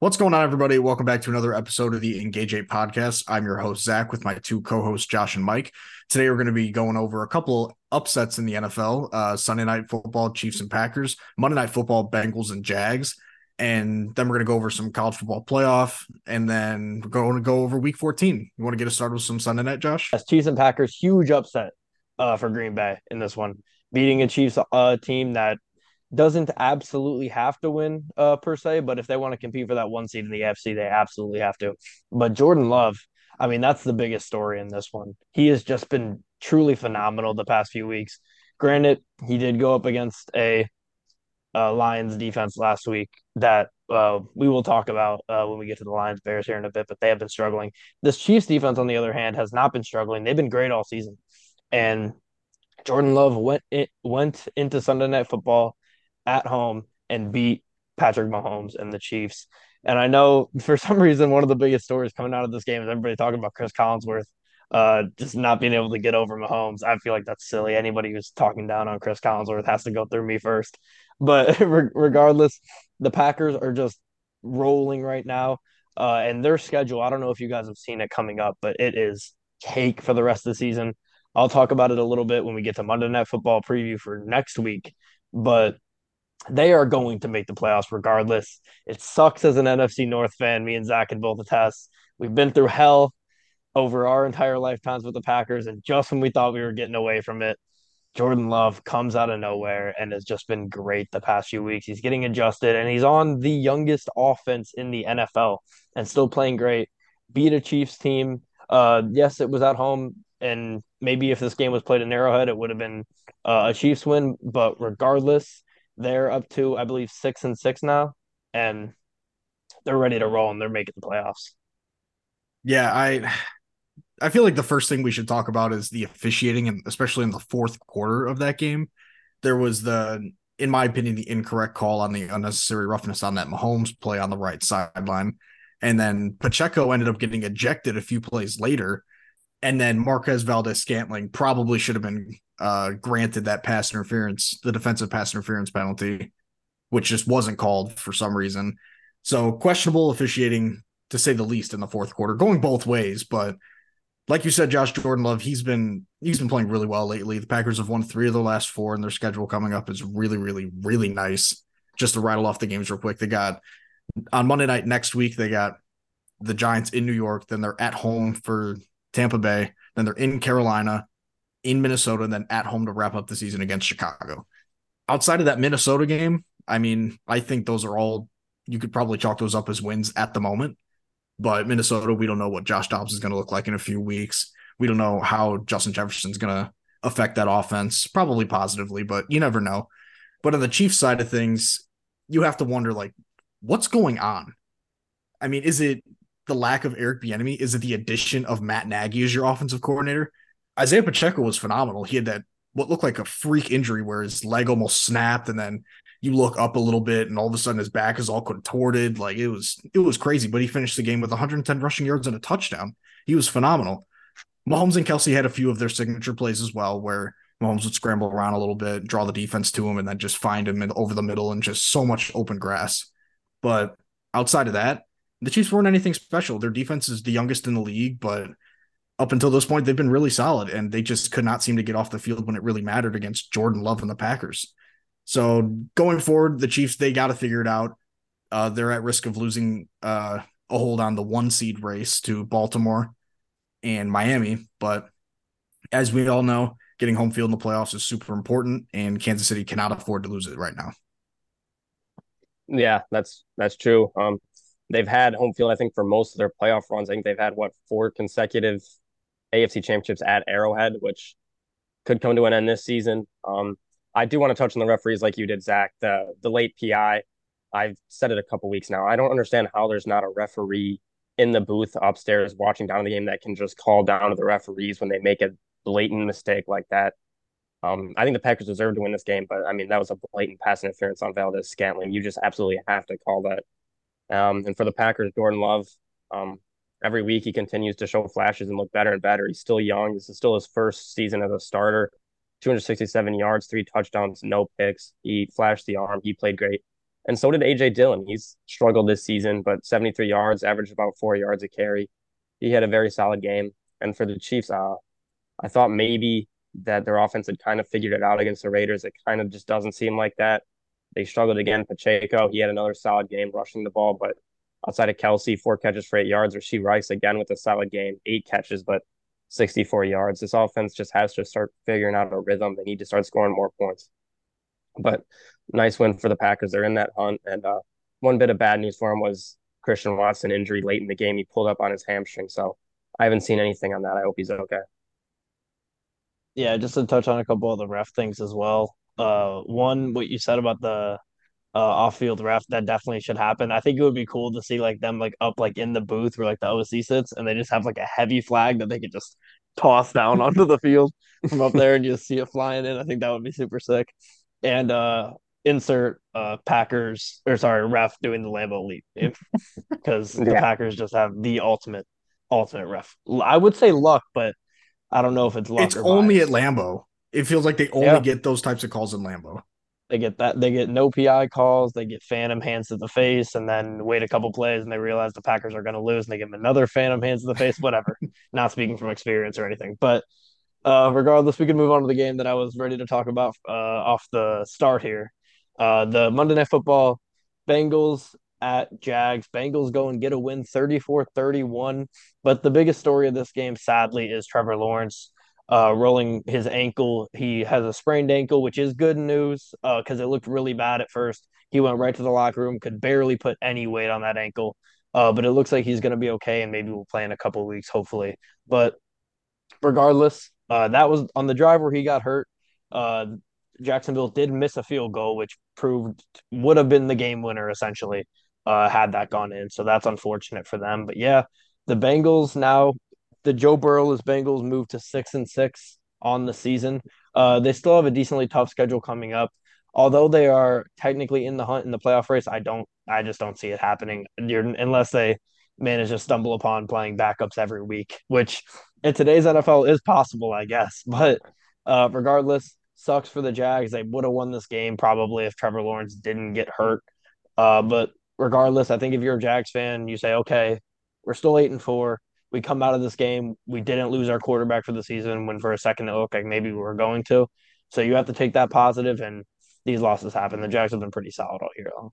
What's going on, everybody? Welcome back to another episode of the Engage 8 podcast. I'm your host, Zach, with my two co hosts, Josh and Mike. Today, we're going to be going over a couple upsets in the NFL uh, Sunday night football, Chiefs and Packers, Monday night football, Bengals and Jags. And then we're going to go over some college football playoff, and then we're going to go over week 14. You want to get us started with some Sunday night, Josh? Yes, Chiefs and Packers, huge upset uh, for Green Bay in this one, beating a Chiefs uh, team that doesn't absolutely have to win uh, per se, but if they want to compete for that one seed in the AFC, they absolutely have to. But Jordan Love, I mean, that's the biggest story in this one. He has just been truly phenomenal the past few weeks. Granted, he did go up against a, a Lions defense last week that uh, we will talk about uh, when we get to the Lions Bears here in a bit, but they have been struggling. This Chiefs defense, on the other hand, has not been struggling. They've been great all season, and Jordan Love went it, went into Sunday Night Football at home and beat Patrick Mahomes and the Chiefs. And I know for some reason one of the biggest stories coming out of this game is everybody talking about Chris Collinsworth uh, just not being able to get over Mahomes. I feel like that's silly. Anybody who's talking down on Chris Collinsworth has to go through me first. But regardless, the Packers are just rolling right now. Uh, and their schedule, I don't know if you guys have seen it coming up, but it is cake for the rest of the season. I'll talk about it a little bit when we get to Monday Night Football preview for next week. But they are going to make the playoffs regardless. It sucks as an NFC North fan. Me and Zach can both attest. We've been through hell over our entire lifetimes with the Packers, and just when we thought we were getting away from it, Jordan Love comes out of nowhere and has just been great the past few weeks. He's getting adjusted, and he's on the youngest offense in the NFL and still playing great. Beat a Chiefs team. Uh, yes, it was at home, and maybe if this game was played in Arrowhead, it would have been uh, a Chiefs win. But regardless, they're up to, I believe, six and six now, and they're ready to roll and they're making the playoffs. Yeah, I I feel like the first thing we should talk about is the officiating, and especially in the fourth quarter of that game, there was the, in my opinion, the incorrect call on the unnecessary roughness on that Mahomes play on the right sideline, and then Pacheco ended up getting ejected a few plays later, and then Marquez Valdes Scantling probably should have been uh, granted that pass interference, the defensive pass interference penalty, which just wasn't called for some reason. So questionable officiating to say the least in the fourth quarter, going both ways. But like you said, Josh Jordan Love, he's been he's been playing really well lately. The Packers have won three of the last four, and their schedule coming up is really, really, really nice. Just to rattle off the games real quick, they got on Monday night next week, they got the Giants in New York, then they're at home for Tampa Bay, then they're in Carolina, in Minnesota and then at home to wrap up the season against Chicago. Outside of that Minnesota game, I mean, I think those are all you could probably chalk those up as wins at the moment. But Minnesota, we don't know what Josh Dobbs is going to look like in a few weeks. We don't know how Justin Jefferson's going to affect that offense, probably positively, but you never know. But on the Chiefs side of things, you have to wonder like what's going on? I mean, is it the lack of Eric Bieniemy? Is it the addition of Matt Nagy as your offensive coordinator? Isaiah Pacheco was phenomenal. He had that what looked like a freak injury where his leg almost snapped, and then you look up a little bit, and all of a sudden his back is all contorted. Like it was it was crazy. But he finished the game with 110 rushing yards and a touchdown. He was phenomenal. Mahomes and Kelce had a few of their signature plays as well, where Mahomes would scramble around a little bit, draw the defense to him, and then just find him over the middle and just so much open grass. But outside of that, the Chiefs weren't anything special. Their defense is the youngest in the league, but up until this point, they've been really solid, and they just could not seem to get off the field when it really mattered against Jordan Love and the Packers. So going forward, the Chiefs they got to figure it out. Uh, they're at risk of losing uh, a hold on the one seed race to Baltimore and Miami, but as we all know, getting home field in the playoffs is super important, and Kansas City cannot afford to lose it right now. Yeah, that's that's true. Um, they've had home field, I think, for most of their playoff runs. I think they've had what four consecutive AFC championships at Arrowhead, which could come to an end this season. Um, I do want to touch on the referees like you did, Zach. The the late PI. I've said it a couple weeks now. I don't understand how there's not a referee in the booth upstairs watching down the game that can just call down to the referees when they make a blatant mistake like that. Um, I think the Packers deserve to win this game, but I mean that was a blatant pass interference on Valdes Scantling. You just absolutely have to call that. Um, and for the Packers, Jordan Love, um, every week he continues to show flashes and look better and better. He's still young. This is still his first season as a starter. 267 yards, three touchdowns, no picks. He flashed the arm. He played great. And so did AJ Dillon. He's struggled this season, but 73 yards, averaged about four yards a carry. He had a very solid game. And for the Chiefs, uh, I thought maybe that their offense had kind of figured it out against the Raiders. It kind of just doesn't seem like that. They struggled again. Pacheco, he had another solid game rushing the ball, but outside of Kelce, four catches for eight yards. Rashee Rice again with a solid game, eight catches, but 64 yards. This offense just has to start figuring out a rhythm. They need to start scoring more points. But nice win for the Packers. They're in that hunt. And uh, one bit of bad news for him was Christian Watson injury late in the game. He pulled up on his hamstring. So I haven't seen anything on that. I hope he's okay. Yeah, just to touch on a couple of the ref things as well. Uh, one, what you said about the uh, off-field ref, that definitely should happen. I think it would be cool to see like them like up like in the booth where like the OC sits, and they just have like a heavy flag that they could just toss down onto the field from up there, and you just see it flying in. I think that would be super sick. And uh, insert uh Packers or sorry ref doing the Lambeau leap because yeah. the Packers just have the ultimate ultimate ref. I would say luck, but I don't know if it's luck. It's only bias. at Lambeau. It feels like they only yeah. get those types of calls in Lambeau. They get that they get no PI calls, they get phantom hands to the face, and then wait a couple plays and they realize the Packers are gonna lose and they give them another phantom hands to the face, whatever. Not speaking from experience or anything. But uh, regardless, we can move on to the game that I was ready to talk about uh, off the start here. Uh, the Monday Night Football Bengals at Jags. Bengals go and get a win 34 31. But the biggest story of this game, sadly, is Trevor Lawrence uh, rolling his ankle. He has a sprained ankle, which is good news because uh, it looked really bad at first. He went right to the locker room, could barely put any weight on that ankle. Uh, but it looks like he's going to be okay, and maybe we'll play in a couple weeks, hopefully. But regardless, uh, that was on the drive where he got hurt. Uh, Jacksonville did miss a field goal, which proved would have been the game winner essentially uh, had that gone in. So that's unfortunate for them. But yeah, the Bengals now, the Joe Burrowless Bengals moved to six and six on the season. Uh, they still have a decently tough schedule coming up. Although they are technically in the hunt in the playoff race, I don't, I just don't see it happening You're, unless they manage to stumble upon playing backups every week, which in today's NFL is possible, I guess. But uh, regardless, sucks for the Jags. They would have won this game probably if Trevor Lawrence didn't get hurt. Uh, but regardless, I think if you're a Jags fan, you say, okay, we're still eight and four. We come out of this game. We didn't lose our quarterback for the season when for a second it looked like maybe we were going to. So you have to take that positive, and these losses happen. The Jags have been pretty solid all year long.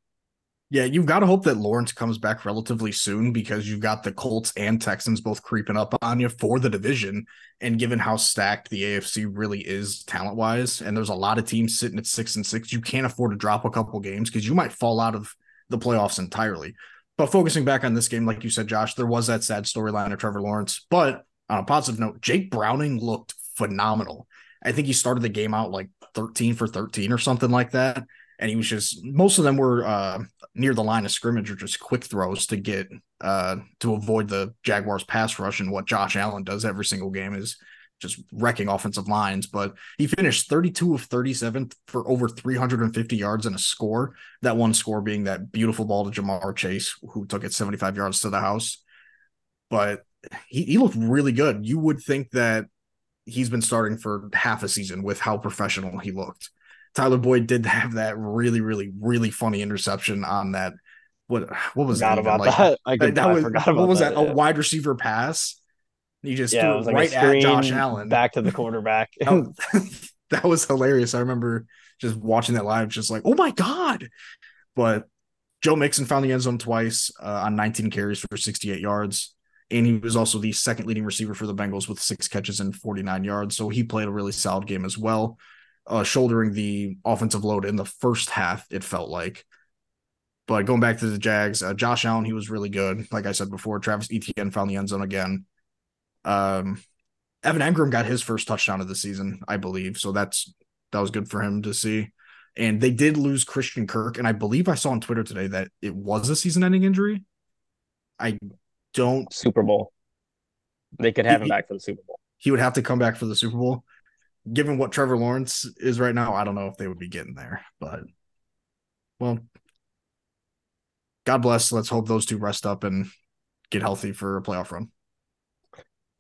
Yeah, you've got to hope that Lawrence comes back relatively soon because you've got the Colts and Texans both creeping up on you for the division. And given how stacked the AFC really is talent wise, and there's a lot of teams sitting at six and six, you can't afford to drop a couple games because you might fall out of the playoffs entirely. But focusing back on this game, like you said, Josh, there was that sad storyline of Trevor Lawrence. But on a positive note, Jake Browning looked phenomenal. I think he started the game out like 13 for 13 or something like that. And he was just most of them were uh, near the line of scrimmage or just quick throws to get uh, to avoid the Jaguars pass rush. And what Josh Allen does every single game is just wrecking offensive lines. But he finished 32 of 37 for over 350 yards and a score. That one score being that beautiful ball to Ja'Marr Chase, who took it 75 yards to the house. But he, he looked really good. You would think that he's been starting for half a season with how professional he looked. Tyler Boyd did have that really, really, really funny interception on that. What what was forgot that? About like, that. I, that was, forgot about what was that? that? A wide receiver pass he just yeah, threw it, right at Josh Allen. Back to the quarterback. that was hilarious. I remember just watching that live, just like, oh my God. But Joe Mixon found the end zone twice uh, on 19 carries for 68 yards. And he was also the second leading receiver for the Bengals with six catches and 49 yards. So he played a really solid game as well, uh, shouldering the offensive load in the first half, it felt like. But going back to the Jags, uh, Josh Allen, he was really good. Like I said before, Travis Etienne found the end zone again. Um, Evan Engram got his first touchdown of the season, I believe. So that's that was good for him to see. And they did lose Christian Kirk, and I believe I saw on Twitter today that it was a season-ending injury. I don't Super Bowl. They could have he, him back for the Super Bowl. He would have to come back for the Super Bowl. Given what Trevor Lawrence is right now, I don't know if they would be getting there, but well, God bless. Let's hope those two rest up and get healthy for a playoff run.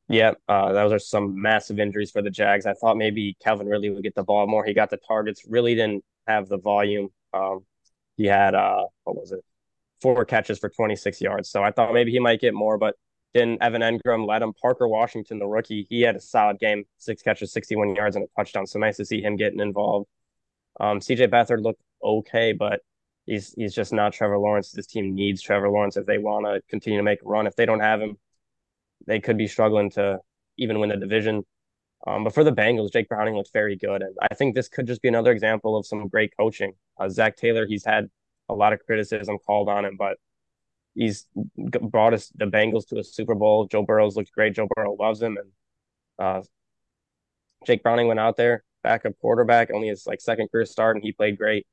Yeah, uh, those are some massive injuries for the Jags. I thought maybe Calvin Ridley would get the ball more. He got the targets, really didn't have the volume. Um, he had uh what was it? Four catches for 26 yards. So I thought maybe he might get more, but then Evan Engram led him. Parker Washington, the rookie, he had a solid game, six catches, 61 yards, and a touchdown. So nice to see him getting involved. Um, CJ Beathard looked okay, but he's he's just not Trevor Lawrence. This team needs Trevor Lawrence if they want to continue to make a run. If they don't have him, they could be struggling to even win the division. Um, but for the Bengals, Jake Browning looked very good, and I think this could just be another example of some great coaching. Uh, Zac Taylor, he's had a lot of criticism called on him, but he's brought us the Bengals to a Super Bowl. Joe Burrow's looked great. Joe Burrow loves him, and uh, Jake Browning went out there, backup quarterback, only his like second career start, and he played great.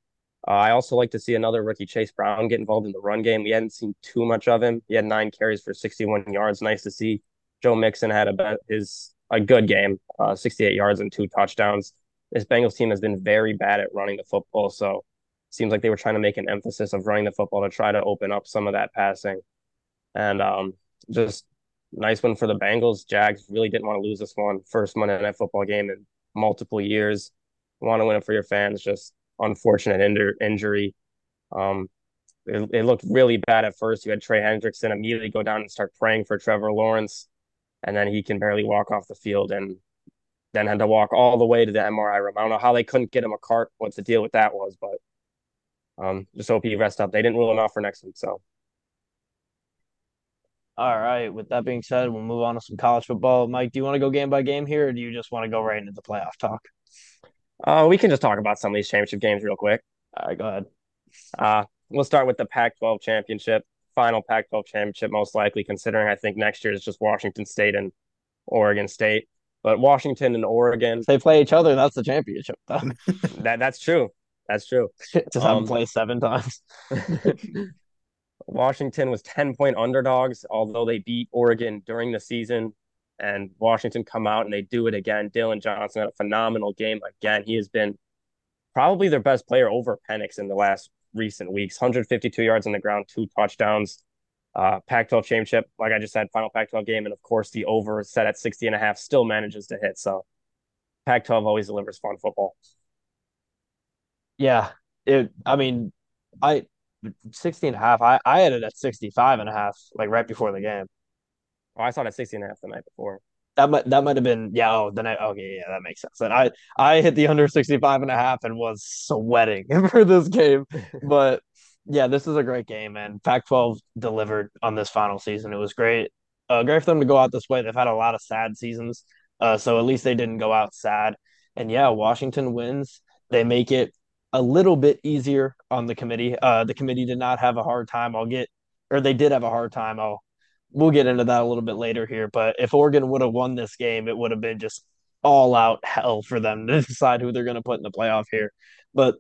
Uh, I also like to see another rookie, Chase Brown, get involved in the run game. We hadn't seen too much of him. He had nine carries for 61 yards. Nice to see. Joe Mixon had a his a good game, uh, 68 yards and two touchdowns. This Bengals team has been very bad at running the football, so seems like they were trying to make an emphasis of running the football to try to open up some of that passing. And um, just nice one for the Bengals. Jags really didn't want to lose this one. First Monday Night Football game in multiple years. Want to win it for your fans. Just unfortunate inter- injury. Um, it, it, looked really bad at first. You had Trey Hendrickson immediately go down and start praying for Trevor Lawrence, and then he can barely walk off the field, and then had to walk all the way to the MRI room. I don't know how they couldn't get him a cart. What the deal with that was, but um, just hope he rests up. They didn't rule him out for next week, so. All right. With that being said, we'll move on to some college football. Mike, do you want to go game by game here, or do you just want to go right into the playoff talk? Uh, we can just talk about some of these championship games real quick. All right, go ahead. Uh, we'll start with the Pac-12 championship, final Pac-12 championship, most likely, considering I think next year is just Washington State and Oregon State. But Washington and Oregon, if they play each other. That's the championship, though. that that's true. That's true. just um, haven't played seven times. Washington was 10 point underdogs, although they beat Oregon during the season and Washington come out and they do it again. Dillon Johnson had a phenomenal game again. He has been probably their best player over Penix in the last recent weeks. 152 yards on the ground, two touchdowns. Uh, Pac-12 championship, like I just said, final Pac-12 game, and of course the over set at 60 and a half still manages to hit. So Pac-12 always delivers fun football. Yeah, it. I mean, I 60 and a half. I I had it at 65 and a half, like right before the game. Oh, I saw it at 60 and a half the night before. That might that might have been yeah oh the night okay yeah that makes sense. And I I hit the under 65 and a half and was sweating for this game. But yeah this is a great game and Pac-12 delivered on this final season. It was great. Uh, great for them to go out this way. They've had a lot of sad seasons. Uh, so at least they didn't go out sad. And yeah Washington wins. They make it a little bit easier on the committee. Uh, the committee did not have a hard time. I'll get or they did have a hard time. I'll we'll get into that a little bit later here. But if Oregon would have won this game, it would have been just all out hell for them to decide who they're going to put in the playoff here. But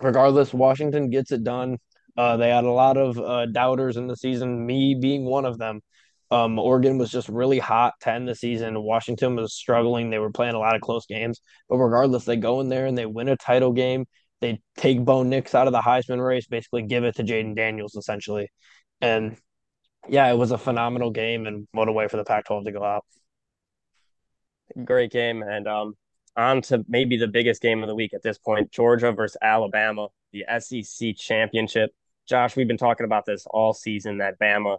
regardless, Washington gets it done. Uh, they had a lot of uh, doubters in the season, me being one of them. Um, Oregon was just really hot 10 the season. Washington was struggling. They were playing a lot of close games. But regardless, they go in there and they win a title game. They take Bo Nix out of the Heisman race, basically give it to Jayden Daniels, essentially. And yeah, it was a phenomenal game, and what a way for the Pac-12 to go out. Great game, and um, on to maybe the biggest game of the week at this point: Georgia versus Alabama, the SEC championship. Josh, we've been talking about this all season. That Bama,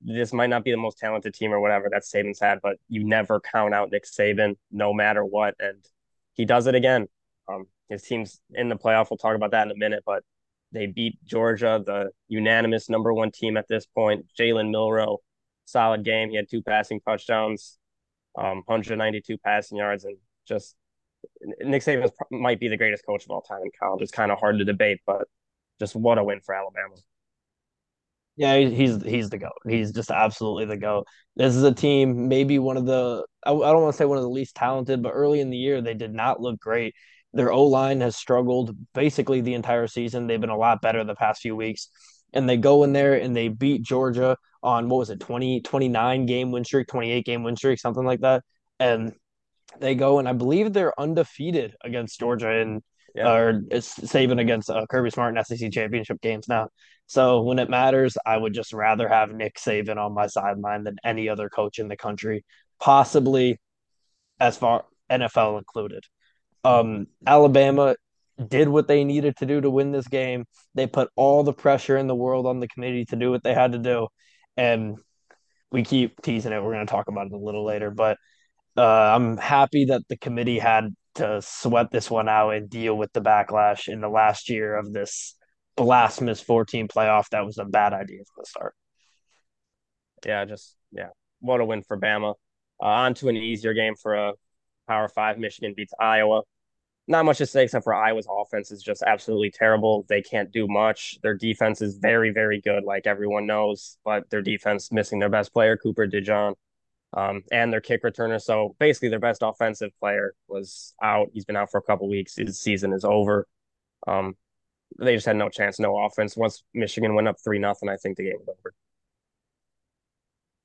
this might not be the most talented team or whatever that Saban's had, but you never count out Nick Saban, no matter what, and he does it again. Um, his team's in the playoff. We'll talk about that in a minute, but they beat Georgia, the unanimous number one team at this point. Jalen Milroe, solid game. He had two passing touchdowns, um, 192 passing yards, and just Nick Saban might be the greatest coach of all time in college. It's kind of hard to debate, but just what a win for Alabama. Yeah, he's he's the goat. He's just absolutely the goat. This is a team, maybe one of the I, I don't want to say one of the least talented, but early in the year they did not look great. Their O line has struggled basically the entire season. They've been a lot better the past few weeks. And they go in there and they beat Georgia on what was it, 20, 29 game win streak, 28 game win streak, something like that. And they go and I believe they're undefeated against Georgia and yeah. or saving against uh, Kirby Smart in SEC championship games now. So when it matters, I would just rather have Nick Saban on my sideline than any other coach in the country, possibly as far NFL included. Um, Alabama, did what they needed to do to win this game. They put all the pressure in the world on the committee to do what they had to do. And we keep teasing it. We're going to talk about it a little later, but uh, I'm happy that the committee had to sweat this one out and deal with the backlash in the last year of this blasphemous 14 playoff. That was a bad idea from the start. Yeah, just yeah, what a win for Bama. Uh, on to an easier game for a Power Five. Michigan beats Iowa. Not much to say except for Iowa's offense is just absolutely terrible. They can't do much. Their defense is very, very good, like everyone knows, but their defense missing their best player, Cooper DeJean, um, and their kick returner. So basically, their best offensive player was out. He's been out for a couple weeks. His season is over. Um, they just had no chance, no offense. Once Michigan went up three nothing, I think the game was over.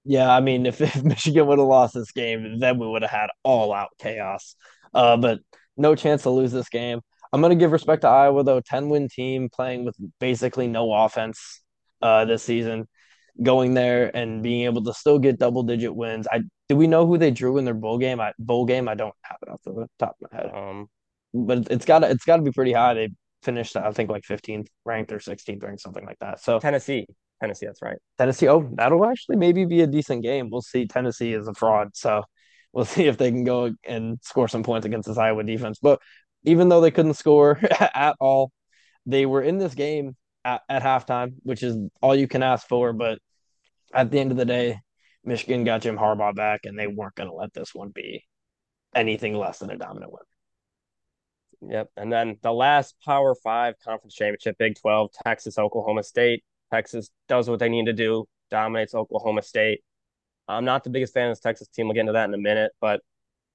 Yeah, I mean, if, if Michigan would have lost this game, then we would have had all out chaos. Uh, but no chance to lose this game. I'm going to give respect to Iowa, though. 10 win team playing with basically no offense uh, this season, going there and being able to still get double digit wins. I Do we know who they drew in their bowl game? I, bowl game, I don't have it off the top of my head. Um, but it's got to it's got to be pretty high. They finished, I think, like 15th ranked or 16th ranked, something like that. So Tennessee. Tennessee, that's right. Tennessee. Oh, that'll actually maybe be a decent game. We'll see. Tennessee is a fraud, so we'll see if they can go and score some points against this Iowa defense. But even though they couldn't score at all, they were in this game at, at halftime, which is all you can ask for. But at the end of the day, Michigan got Jim Harbaugh back, and they weren't going to let this one be anything less than a dominant win. Yep. And then the last Power Five conference championship, Big 12, Texas, Oklahoma State. Texas does what they need to do, dominates Oklahoma State. I'm not the biggest fan of this Texas team. We'll get into that in a minute, but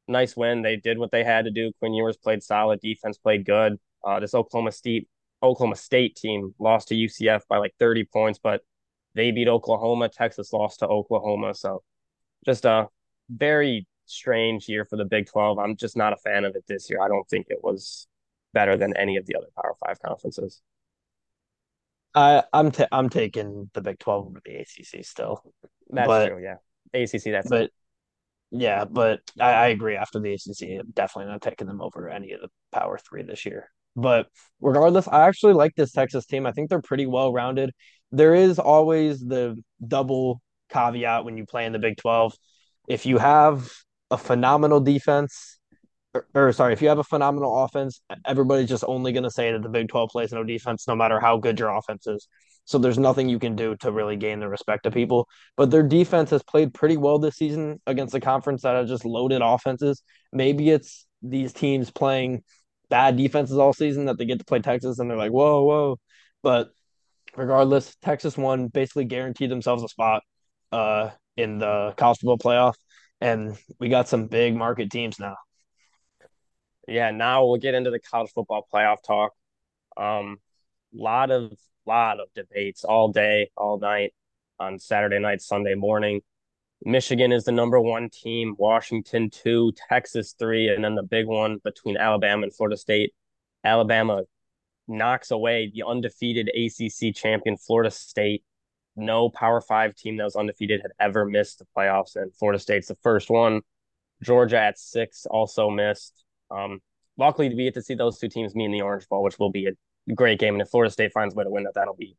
nice win. They did what they had to do. Quinn Ewers played solid. Defense played good. Uh, this Oklahoma State Oklahoma State team lost to UCF by like 30 points, but they beat Oklahoma. Texas lost to Oklahoma. So just a very strange year for the Big 12. I'm just not a fan of it this year. I don't think it was better than any of the other Power Five conferences. I I'm ta- I'm taking the Big Twelve over the ACC still. That's but, true. Yeah, ACC. That's but yeah, but I, I agree. After the ACC, I'm definitely not taking them over any of the Power Three this year. But regardless, I actually like this Texas team. I think they're pretty well rounded. There is always the double caveat when you play in the Big Twelve. If you have a phenomenal defense or, or, sorry, if you have a phenomenal offense, everybody's just only going to say that the Big 12 plays no defense, no matter how good your offense is. So there's nothing you can do to really gain the respect of people. But their defense has played pretty well this season against a conference that has just loaded offenses. Maybe it's these teams playing bad defenses all season that they get to play Texas and they're like, whoa, whoa. But regardless, Texas won, basically guaranteed themselves a spot uh, in the college football playoff. And we got some big market teams now yeah, now we'll get into the college football playoff talk. Um, lot of lot of debates all day, all night on Saturday night, Sunday morning. Michigan is the number one team, Washington two, Texas three, and then the big one between Alabama and Florida State. Alabama knocks away the undefeated ACC champion Florida State. No Power Five team that was undefeated had ever missed the playoffs, and Florida State's the first one. Georgia at six also missed. Um, luckily, we get to see those two teams meet in the Orange Bowl, which will be a great game. And if Florida State finds a way to win that, that'll be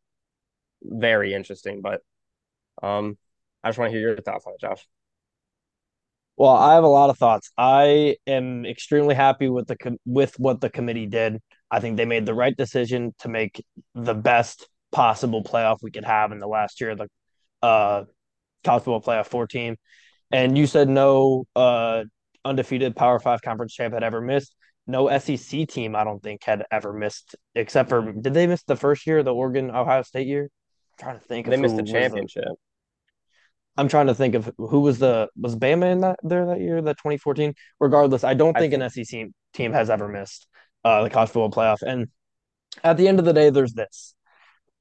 very interesting. But um, I just want to hear your thoughts on it, Josh. Well, I have a lot of thoughts. I am extremely happy with the with what the committee did. I think they made the right decision to make the best possible playoff we could have in the last year the uh, college football playoff four team. And you said no uh, undefeated Power Five conference champ had ever missed. No SEC team, I don't think, had ever missed, except for did they miss the first year, the Oregon Ohio State year? I'm trying to think. Of they missed the championship. The, I'm trying to think of who was the was Bama in that there that year, that 2014. Regardless, I don't think, think an SEC team has ever missed uh, the college football playoff. And at the end of the day, there's this: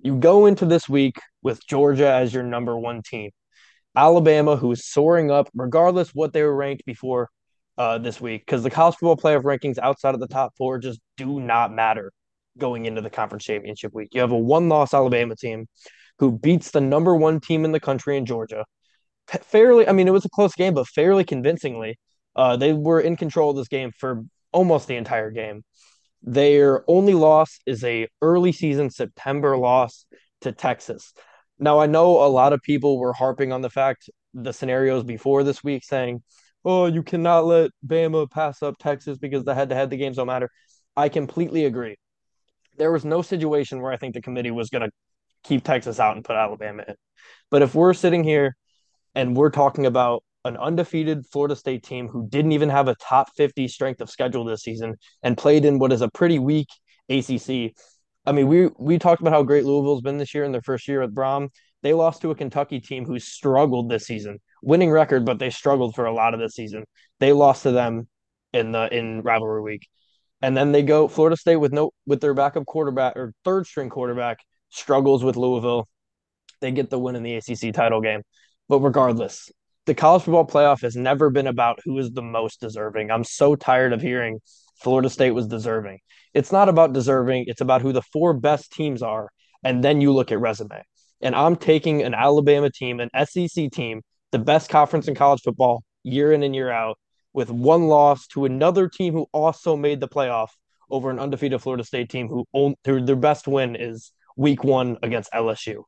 you go into this week with Georgia as your number one team. Alabama, who is soaring up, regardless what they were ranked before, uh, this week because the college football playoff rankings outside of the top four just do not matter going into the conference championship week. You have a one loss Alabama team who beats the number one team in the country in Georgia. Fairly, I mean, it was a close game, but fairly convincingly. Uh, they were in control of this game for almost the entire game. Their only loss is a early season September loss to Texas. Now I know a lot of people were harping on the fact the scenarios before this week saying, "Oh, you cannot let Bama pass up Texas because the head-to-head the games don't matter." I completely agree. There was no situation where I think the committee was going to keep Texas out and put Alabama in. But if we're sitting here and we're talking about an undefeated Florida State team who didn't even have a top 50 strength of schedule this season and played in what is a pretty weak ACC. I mean, we we talked about how great Louisville's been this year in their first year with Brohm. They lost to a Kentucky team who struggled this season, winning record, but they struggled for a lot of this season. They lost to them in the in rivalry week, and then they go Florida State with no with their backup quarterback or third string quarterback struggles with Louisville. They get the win in the ACC title game, but regardless, the college football playoff has never been about who is the most deserving. I'm so tired of hearing Florida State was deserving. It's not about deserving, it's about who the four best teams are. And then you look at resume. And I'm taking an Alabama team, an SEC team, the best conference in college football year in and year out, with one loss to another team who also made the playoff over an undefeated Florida State team who own, their, their best win is week one against LSU.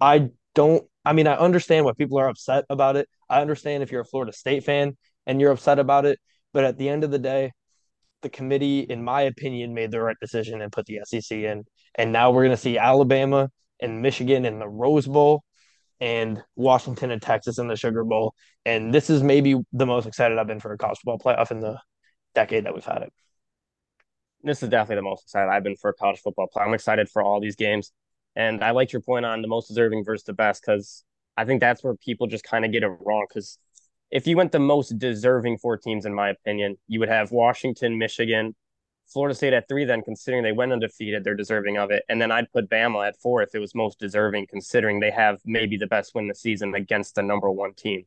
I don't I mean, I understand why people are upset about it. I understand if you're a Florida State fan and you're upset about it. But at the end of the day, the committee, in my opinion, made the right decision and put the SEC in. And now we're going to see Alabama and Michigan in the Rose Bowl and Washington and Texas in the Sugar Bowl. And this is maybe the most excited I've been for a college football playoff in the decade that we've had it. This is definitely the most excited I've been for a college football play. I'm excited for all these games. And I liked your point on the most deserving versus the best because I think that's where people just kind of get it wrong. Because if you went the most deserving four teams, in my opinion, you would have Washington, Michigan, Florida State at three, then considering they went undefeated, they're deserving of it. And then I'd put Bama at four if it was most deserving, considering they have maybe the best win the season against the number one team.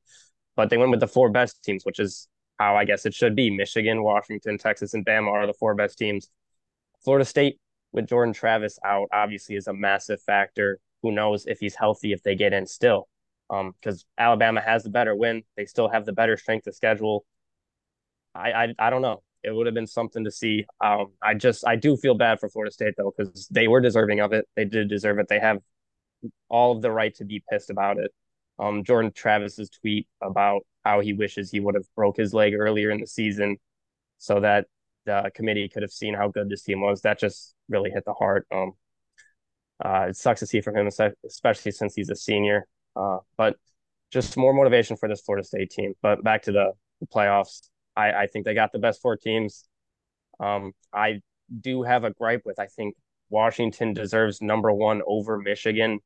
But they went with the four best teams, which is how I guess it should be. Michigan, Washington, Texas, and Bama are the four best teams. Florida State with Jordan Travis out, obviously is a massive factor. Who knows if he's healthy if they get in still? Um, because Alabama has the better win, they still have the better strength of schedule. I I, I don't know. It would have been something to see. Um, I just I do feel bad for Florida State though because they were deserving of it. They did deserve it. They have all of the right to be pissed about it. Um, Jordan Travis's tweet about how he wishes he would have broke his leg earlier in the season so that the committee could have seen how good this team was. That just really hit the heart. Um, uh, it sucks to see from him, especially since he's a senior. Uh, but just more motivation for this Florida State team. But back to the, the playoffs, I, I think they got the best four teams. Um, I do have a gripe with. I think Washington deserves number one over Michigan,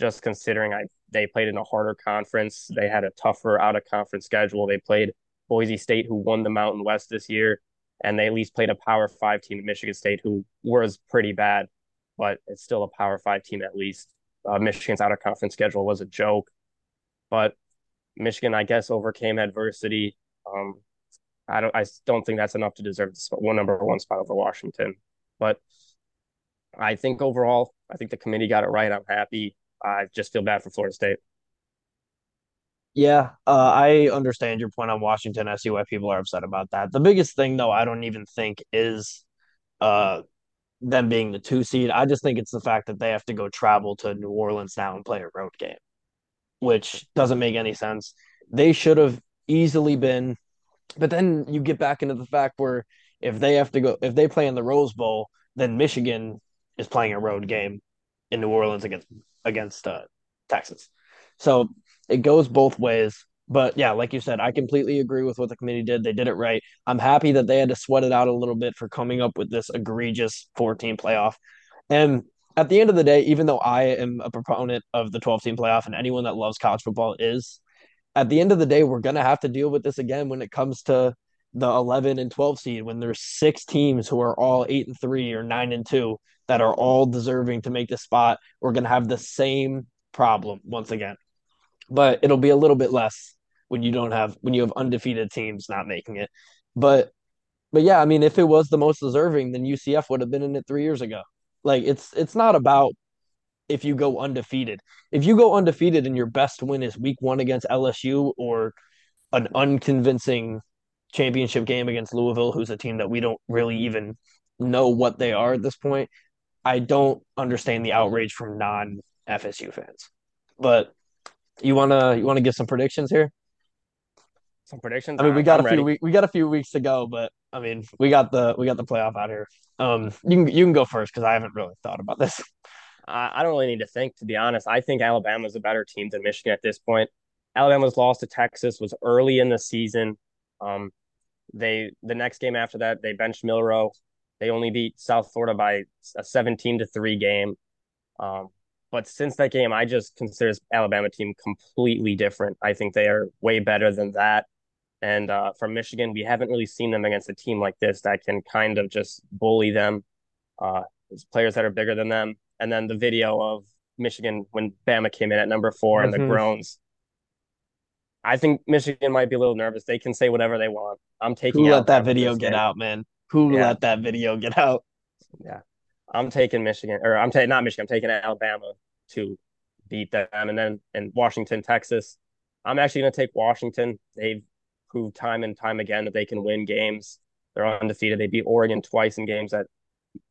just considering I they played in a harder conference. They had a tougher out of conference schedule. They played Boise State, who won the Mountain West this year and they at least played a Power Five team, Michigan State, who was pretty bad, but it's still a Power Five team at least. Uh, Michigan's out of conference schedule was a joke, but Michigan, I guess, overcame adversity. Um, I don't, I don't think that's enough to deserve the one number one spot over Washington, but I think overall, I think the committee got it right. I'm happy. I just feel bad for Florida State. Yeah, uh, I understand your point on Washington. I see why people are upset about that. The biggest thing, though, I don't even think is uh, them being the two seed. I just think it's the fact that they have to go travel to New Orleans now and play a road game, which doesn't make any sense. They should have easily been, but then you get back into the fact where if they have to go, if they play in the Rose Bowl, then Michigan is playing a road game in New Orleans against against uh, Texas. So it goes both ways. But yeah, like you said, I completely agree with what the committee did. They did it right. I'm happy that they had to sweat it out a little bit for coming up with this egregious 14 playoff. And at the end of the day, even though I am a proponent of the 12 team playoff and anyone that loves college football is, at the end of the day, we're going to have to deal with this again when it comes to the 11 and 12 seed when there's six teams who are all 8 and 3 or 9 and 2 that are all deserving to make the spot. We're going to have the same problem once again but it'll be a little bit less when you don't have when you have undefeated teams not making it. But but yeah, I mean, if it was the most deserving, then UCF would have been in it three years ago. Like it's it's not about if you go undefeated. If you go undefeated and your best win is week one against LSU or an unconvincing championship game against Louisville, who's a team that we don't really even know what they are at this point. I don't understand the outrage from non FSU fans. But you wanna you wanna give some predictions here? Some predictions. I mean, we got I'm a few we, we got a few weeks to go, but I mean, we got the we got the playoff out here. Um, you can you can go first because I haven't really thought about this. I, I don't really need to think, to be honest. I think Alabama's a better team than Michigan at this point. Alabama's loss to Texas was early in the season. Um, they the next game after that they benched Milroe. They only beat South Florida by a seventeen to three game. Um, but since that game, I just consider this Alabama team completely different. I think they are way better than that. And uh, from Michigan, we haven't really seen them against a team like this that can kind of just bully them. Uh, players that are bigger than them. And then the video of Michigan when Bama came in at number 4 and the Mhm. groans. I think Michigan might be a little nervous. They can say whatever they want. I'm taking Who let that Alabama video get out, man? Who Yeah. let that video get out? Yeah. I'm taking Michigan, or I'm taking not Michigan, I'm taking Alabama to beat them. And then in Washington, Texas, I'm actually going to take Washington. They've proved time and time again that they can win games. They're undefeated. They beat Oregon twice in games that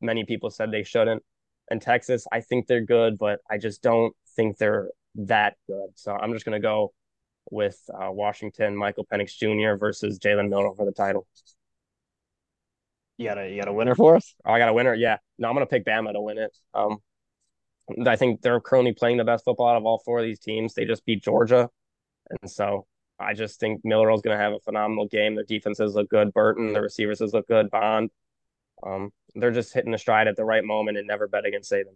many people said they shouldn't. And Texas, I think they're good, but I just don't think they're that good. So I'm just going to go with uh, Washington, Michael Penix Jr. versus Jalen Milroe for the title. You got a you got a winner for us? Oh, I got a winner. Yeah. No, I'm gonna pick Bama to win it. Um, I think they're currently playing the best football out of all four of these teams. They just beat Georgia, and so I just think Milroe's gonna have a phenomenal game. Their defenses look good. Burton, the receivers look good. Bond, um, they're just hitting the stride at the right moment and never bet against Saban.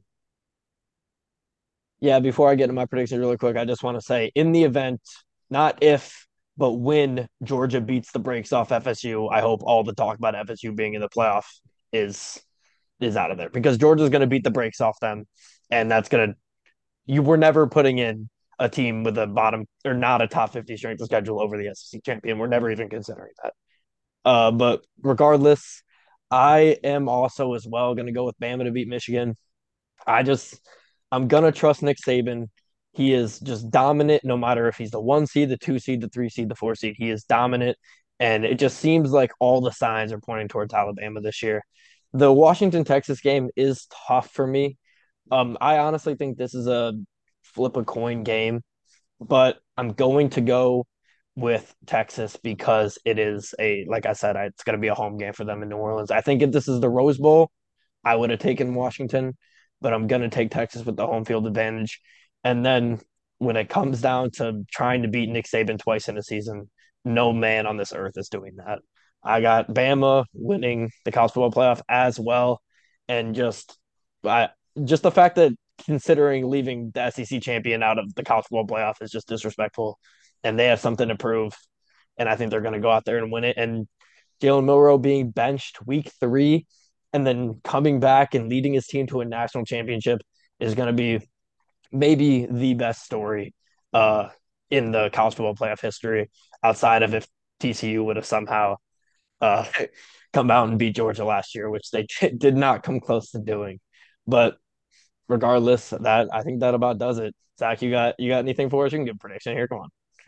Yeah, before I get into my prediction really quick, I just want to say in the event, not if, but when Georgia beats the brakes off FSU, I hope all the talk about FSU being in the playoff is is out of there because Georgia's going to beat the brakes off them, and that's going to you were never putting in a team with a bottom or not a top 50 strength of schedule over the SEC champion. We're never even considering that. Uh, but regardless, I am also as well going to go with Bama to beat Michigan. I just I'm gonna trust Nick Saban. He is just dominant, no matter if he's the one seed, the two seed, the three seed, the four seed. He is dominant, and it just seems like all the signs are pointing towards Alabama this year. The Washington Texas game is tough for me. Um, I honestly think this is a flip a coin game, but I'm going to go with Texas because it is a like I said, it's going to be a home game for them in New Orleans. I think if this is the Rose Bowl, I would have taken Washington, but I'm going to take Texas with the home field advantage. And then when it comes down to trying to beat Nick Saban twice in a season, no man on this earth is doing that. I got Bama winning the college football playoff as well, and just I just the fact that considering leaving the SEC champion out of the college football playoff is just disrespectful, and they have something to prove, and I think they're going to go out there and win it. And Jalen Milroe being benched week three and then coming back and leading his team to a national championship is going to be maybe the best story uh, in the college football playoff history outside of if TCU would have somehow uh, come out and beat Georgia last year, which they did not come close to doing. But regardless, that I think that about does it. Zach, you got you got anything for us? You can give a prediction here. Come on.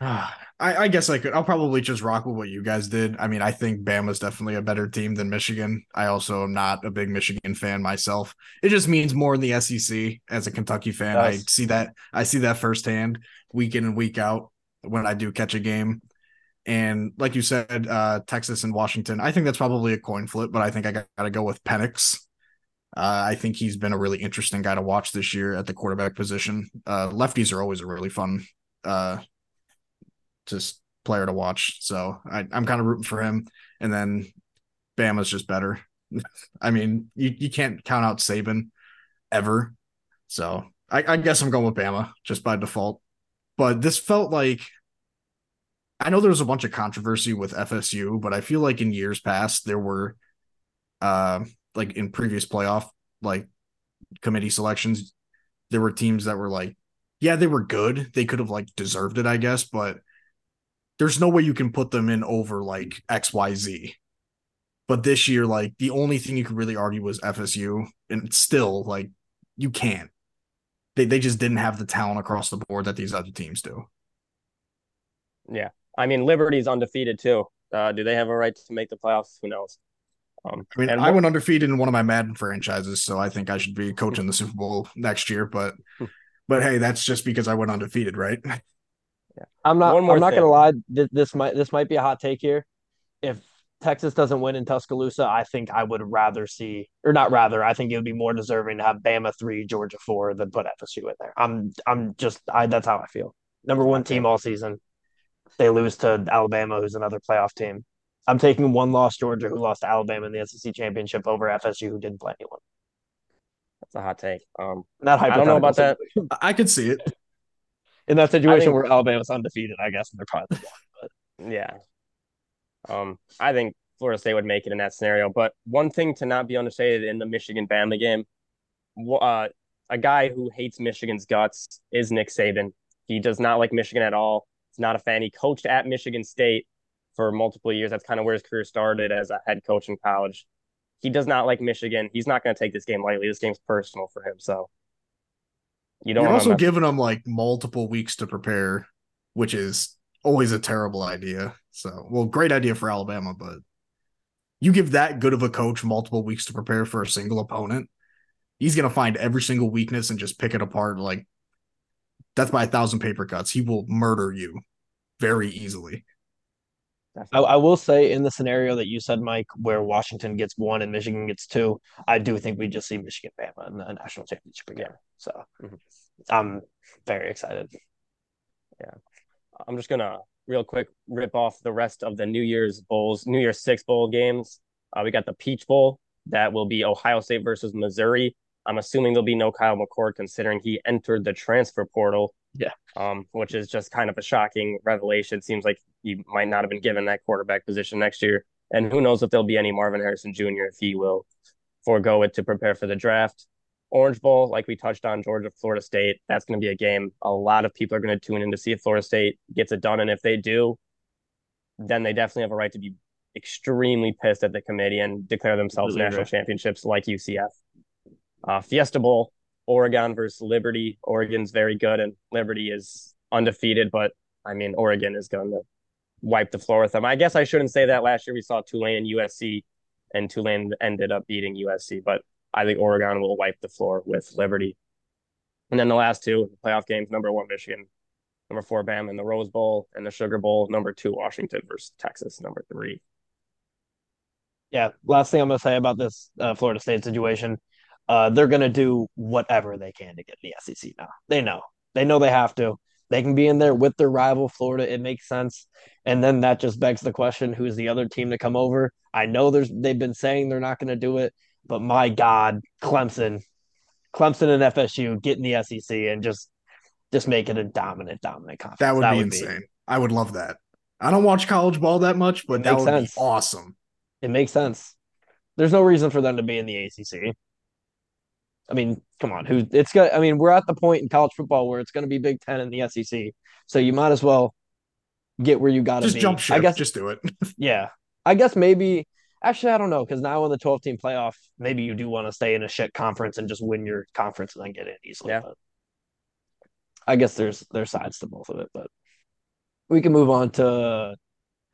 I, I guess I could. I'll probably just rock with what you guys did. I mean, I think Bama's definitely a better team than Michigan. I also am not a big Michigan fan myself. It just means more in the SEC as a Kentucky fan. I see that. I see that firsthand, week in and week out when I do catch a game. And like you said, uh, Texas and Washington. I think that's probably a coin flip, but I think I got to go with Penix. Uh, I think he's been a really interesting guy to watch this year at the quarterback position. Uh, lefties are always a really fun uh, just player to watch. So I, I'm kind of rooting for him. And then Bama's just better. I mean, you, you can't count out Saban ever. So I, I guess I'm going with Bama just by default. But this felt like I know there was a bunch of controversy with FSU, but I feel like in years past there were uh like in previous playoff like committee selections, there were teams that were like, yeah, they were good. They could have like deserved it, I guess, but there's no way you can put them in over like XYZ. But this year, like the only thing you could really argue was FSU, and still, like, you can't. They they just didn't have the talent across the board that these other teams do. Yeah. I mean, Liberty's undefeated too. Uh, do they have a right to make the playoffs? Who knows? Um, I mean, and I went undefeated in one of my Madden franchises, so I think I should be coaching the Super Bowl next year. But, but hey, that's just because I went undefeated, right? I'm not. I'm not thing. gonna lie. This, this might this might be a hot take here. If Texas doesn't win in Tuscaloosa, I think I would rather see, or not rather, I think it would be more deserving to have Bama three, Georgia four, than put FSU in there. I'm I'm just I that's how I feel. Number one team all season. They lose to Alabama, who's another playoff team. I'm taking one loss Georgia, who lost to Alabama in the SEC championship, over FSU, who didn't play anyone. That's a hot take. Um, Not I don't know about that. I could see it. In that situation think- where Alabama's undefeated, I guess, and they're probably yeah. Um, I think Florida State would make it in that scenario. But one thing to not be understated in the Michigan Bama game, uh, a guy who hates Michigan's guts is Nick Saban. He does not like Michigan at all. He's not a fan. He coached at Michigan State for multiple years. That's kind of where his career started as a head coach in college. He does not like Michigan. He's not going to take this game lightly. This game's personal for him. So you don't You're also giving them like multiple weeks to prepare, which is always a terrible idea. So, well, great idea for Alabama, but you give that good of a coach multiple weeks to prepare for a single opponent, he's going to find every single weakness and just pick it apart like death by a thousand paper cuts. He will murder you very easily. I, I will say in the scenario that you said, Mike, where Washington gets one and Michigan gets two, I do think we just see Michigan Bama in the national championship again. So Mhm. I'm very excited. Yeah. I'm just gonna real quick rip off the rest of the New Year's bowls, New Year's Six bowl games. Uh, we got the Peach Bowl that will be Ohio State versus Missouri. I'm assuming there'll be no Kyle McCord considering he entered the transfer portal. Yeah. Um, which is just kind of a shocking revelation. Seems like he might not have been given that quarterback position next year. And who knows if there'll be any Marvin Harrison Jr. if he will forego it to prepare for the draft. Orange Bowl, like we touched on, Georgia, Florida State. That's going to be a game a lot of people are going to tune in to see if Florida State gets it done. And if they do, then they definitely have a right to be extremely pissed at the committee and declare themselves national championships like UCF. Uh, Fiesta Bowl, Oregon versus Liberty. Oregon's very good, and Liberty is undefeated. But I mean, Oregon is going to wipe the floor with them. I guess I shouldn't say that. Last year we saw Tulane and USC, and Tulane ended up beating USC. But I think Oregon will wipe the floor with Liberty. And then the last two playoff games: number one Michigan, number four Bama in the Rose Bowl, and the Sugar Bowl. Number two Washington versus Texas. Number three. Yeah. Last thing I'm going to say about this uh, Florida State situation, uh, they're going to do whatever they can to get in the SEC now. They know. They know they have to. They can be in there with their rival, Florida. It makes sense. And then that just begs the question who's the other team to come over? I know there's they've been saying they're not going to do it, but my God, Clemson, Clemson and FSU get in the SEC and just just make it a dominant, dominant conference. That would be insane. I would love that. I don't watch college ball that much, but that would sense. be awesome. It makes sense. There's no reason for them to be in the ACC. I mean, come on, who it's got I mean, we're at the point in college football where it's going to be Big 10 and the SEC. So you might as well get where you got to Just be. jump ship. I guess just do it. yeah. I guess maybe actually I don't know cuz now in the 12 team playoff, maybe you do want to stay in a shit conference and just win your conference and then get in easily. Yeah. But I guess there's there's sides to both of it, but we can move on to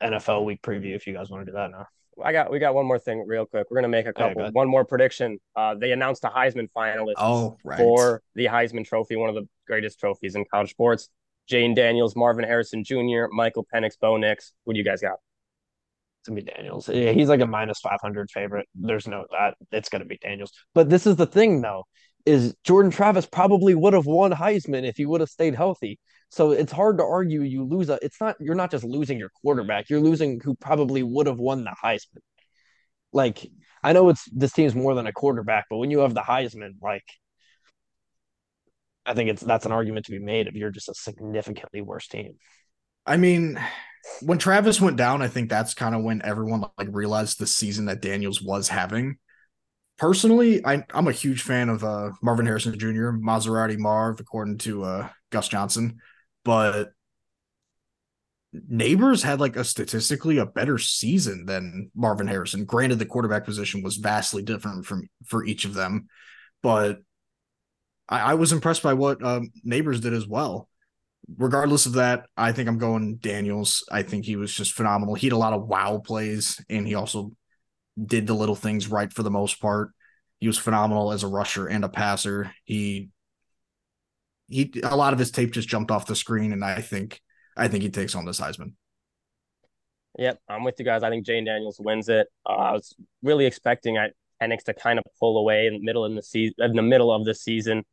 NFL week preview if you guys want to do that now. I got we got one more thing real quick. We're gonna make a couple. ahead. one more prediction. Uh, they announced a Heisman finalist Oh, right. for the Heisman Trophy, one of the greatest trophies in college sports. Jayden Daniels, Marvin Harrison Jr., Michael Penix, Bo Nix. Who do you guys got? It's gonna be Daniels. Yeah, he's like a minus five hundred favorite. There's no that it's gonna be Daniels. But this is the thing though, is Jordan Travis probably would have won Heisman if he would have stayed healthy. So it's hard to argue you lose a it's not you're not just losing your quarterback, you're losing who probably would have won the Heisman. Like I know it's this team's more than a quarterback, but when you have the Heisman, like I think it's that's an argument to be made if you're just a significantly worse team. I mean, when Travis went down, I think that's kind of when everyone like realized the season that Daniels was having. Personally, I, I'm a huge fan of uh, Marvin Harrison Jr., Maserati Marv, according to uh, Gus Johnson. But Nabers had like a statistically a better season than Marvin Harrison. Granted, the quarterback position was vastly different from for each of them, but I, I was impressed by what um, Nabers did as well regardless of that, I think I'm going Daniels. I think he was just phenomenal. He had a lot of wow plays, and he also did the little things right for the most part. He was phenomenal as a rusher and a passer. He he a lot of his tape just jumped off the screen, and I think I think he takes on this Heisman. Yep, I'm with you guys. I think Jayden Daniels wins it. Uh, I was really expecting Penix to kind of pull away in the middle in the season, in the middle of the season.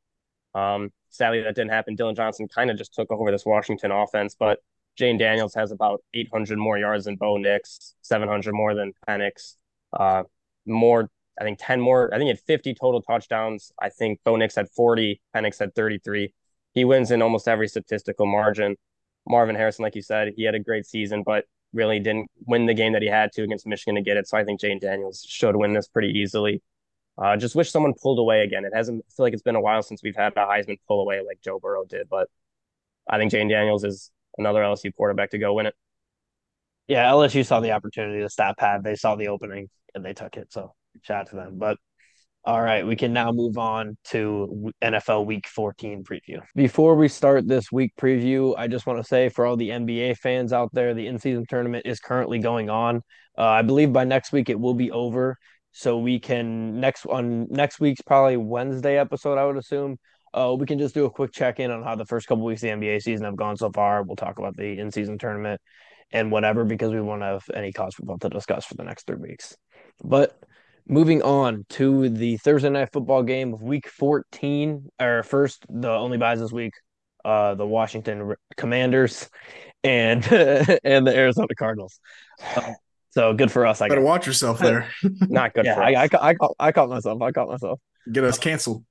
Um, sadly, that didn't happen. Dillon Johnson kind of just took over this Washington offense, but Jayden Daniels has about 800 more yards than Bo Nix, 700 more than Penix, uh, more. I think 10 more. I think he had 50 total touchdowns. I think Bo Nix had 40. Penix had 33. He wins in almost every statistical margin. Marvin Harrison, like you said, he had a great season, but really didn't win the game that he had to against Michigan to get it. So I think Jayden Daniels should win this pretty easily. Uh, just wish someone pulled away again. It hasn't I feel like it's been a while since we've had a Heisman pull away like Joe Burrow did, but I think Jayden Daniels is another LSU quarterback to go win it. Yeah, LSU saw the opportunity to stat pad. They saw the opening and they took it. So shout out to them. But all right, we can now move on to NFL Week 14 preview. Before we start this week preview, I just want to say for all the NBA fans out there, the in-season tournament is currently going on. Uh, I believe by next week it will be over, so we can next on next week's probably Wednesday episode, I would assume. Uh, we can just do a quick check in on how the first couple weeks of the NBA season have gone so far. We'll talk about the in-season tournament and whatever because we won't have any college football to discuss for the next three weeks. But Moving on to the Thursday night football game of Week 14, or first the only buys this week, uh, the Washington Commanders and and the Arizona Cardinals. Uh, so good for us. I better guess. watch yourself there. Not good. Yeah, I, I, I, I, caught, I caught myself. I caught myself. Get us canceled.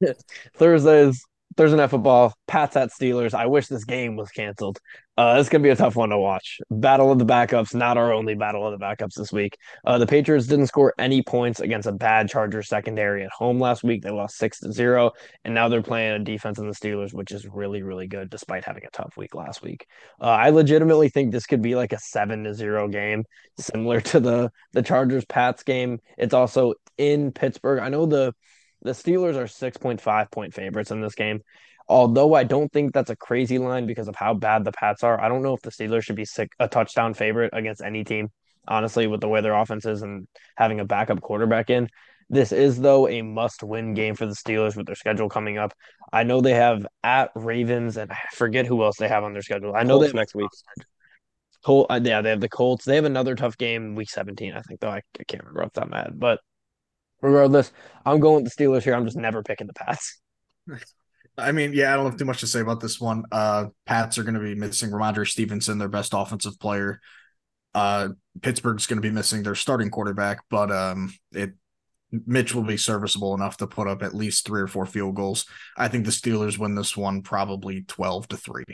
Thursdays Thursday night football, Pats at Steelers. I wish this game was canceled. Uh, it's gonna be a tough one to watch. Battle of the backups, not our only battle of the backups this week. Uh, the Patriots didn't score any points against a bad Chargers secondary at home last week. They lost six to zero, and now they're playing a defense in the Steelers, which is really, really good, despite having a tough week last week. Uh, I legitimately think this could be like a seven to zero game, similar to the the Chargers Pats game. It's also in Pittsburgh. I know the the Steelers are 6.5 point favorites in this game. Although I don't think that's a crazy line because of how bad the Pats are. I don't know if the Steelers should be sick, a touchdown favorite against any team, honestly, with the way their offense is and having a backup quarterback in. This is, though, a must win game for the Steelers with their schedule coming up. I know they have at Ravens, and I forget who else they have on their schedule. I know Colts they next week. Colt, uh, yeah, they have the Colts. They have another tough game week 17, I think, though. I, I can't remember off that mad. But regardless, I'm going with the Steelers here. I'm just never picking the Pats. I mean, yeah, I don't have too much to say about this one. Uh, Pats are going to be missing Rhamondre Stevenson, their best offensive player. Uh, Pittsburgh's going to be missing their starting quarterback, but um, it Mitch will be serviceable enough to put up at least three or four field goals. I think the Steelers win this one probably twelve to three.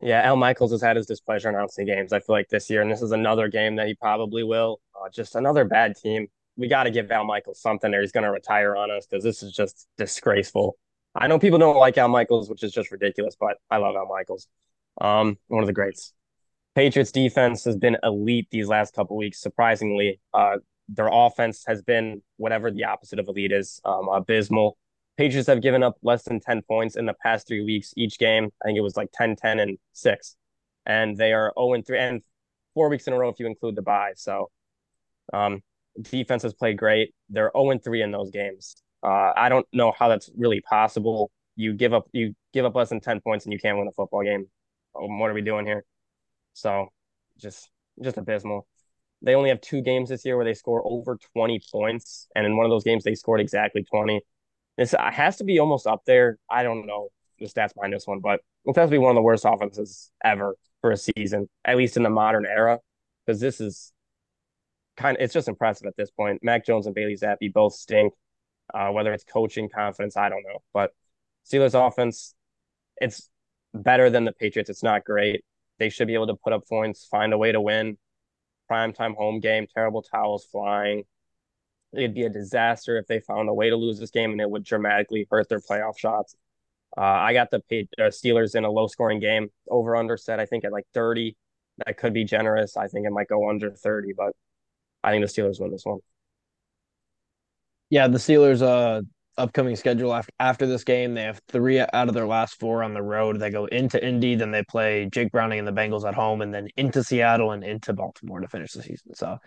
Yeah, Al Michaels has had his displeasure announcing games. I feel like this year, and this is another game that he probably will. Uh, just another bad team we got to give Al Michaels something or he's going to retire on us because this is just disgraceful. I know people don't like Al Michaels, which is just ridiculous, but I love Al Michaels. Um, one of the greats. Patriots defense has been elite these last couple weeks. Surprisingly, uh, their offense has been whatever the opposite of elite is, um, abysmal. Patriots have given up less than 10 points in the past three weeks each game. I think it was like 10, 10, and 6. And they are 0 and 3 and four weeks in a row if you include the bye. So um, defense has played great. They're 0 3 in those games. Uh, I don't know how that's really possible. You give up you give up less than 10 points and you can't win a football game. Um, what are we doing here? So just just abysmal. They only have two games this year where they score over 20 points. And in one of those games they scored exactly 20. This has to be almost up there. I don't know the stats behind this one, but it has to be one of the worst offenses ever for a season, at least in the modern era. Because this is kind of it's just impressive at this point. Mac Jones and Bailey Zappe both stink. Uh, whether it's coaching confidence, I don't know. But Steelers offense, it's better than the Patriots. It's not great. They should be able to put up points, find a way to win. Primetime home game, terrible towels flying. It'd be a disaster if they found a way to lose this game, and it would dramatically hurt their playoff shots. Uh, I got the uh, Steelers in a low scoring game, over under set, I think at like 30. That could be generous. I think it might go under 30, but I think the Steelers win this one. Yeah, the Steelers. Uh, upcoming schedule after after this game. They have three out of their last four on the road. They go into Indy, then they play Jake Browning and the Bengals at home, and then into Seattle and into Baltimore to finish the season. So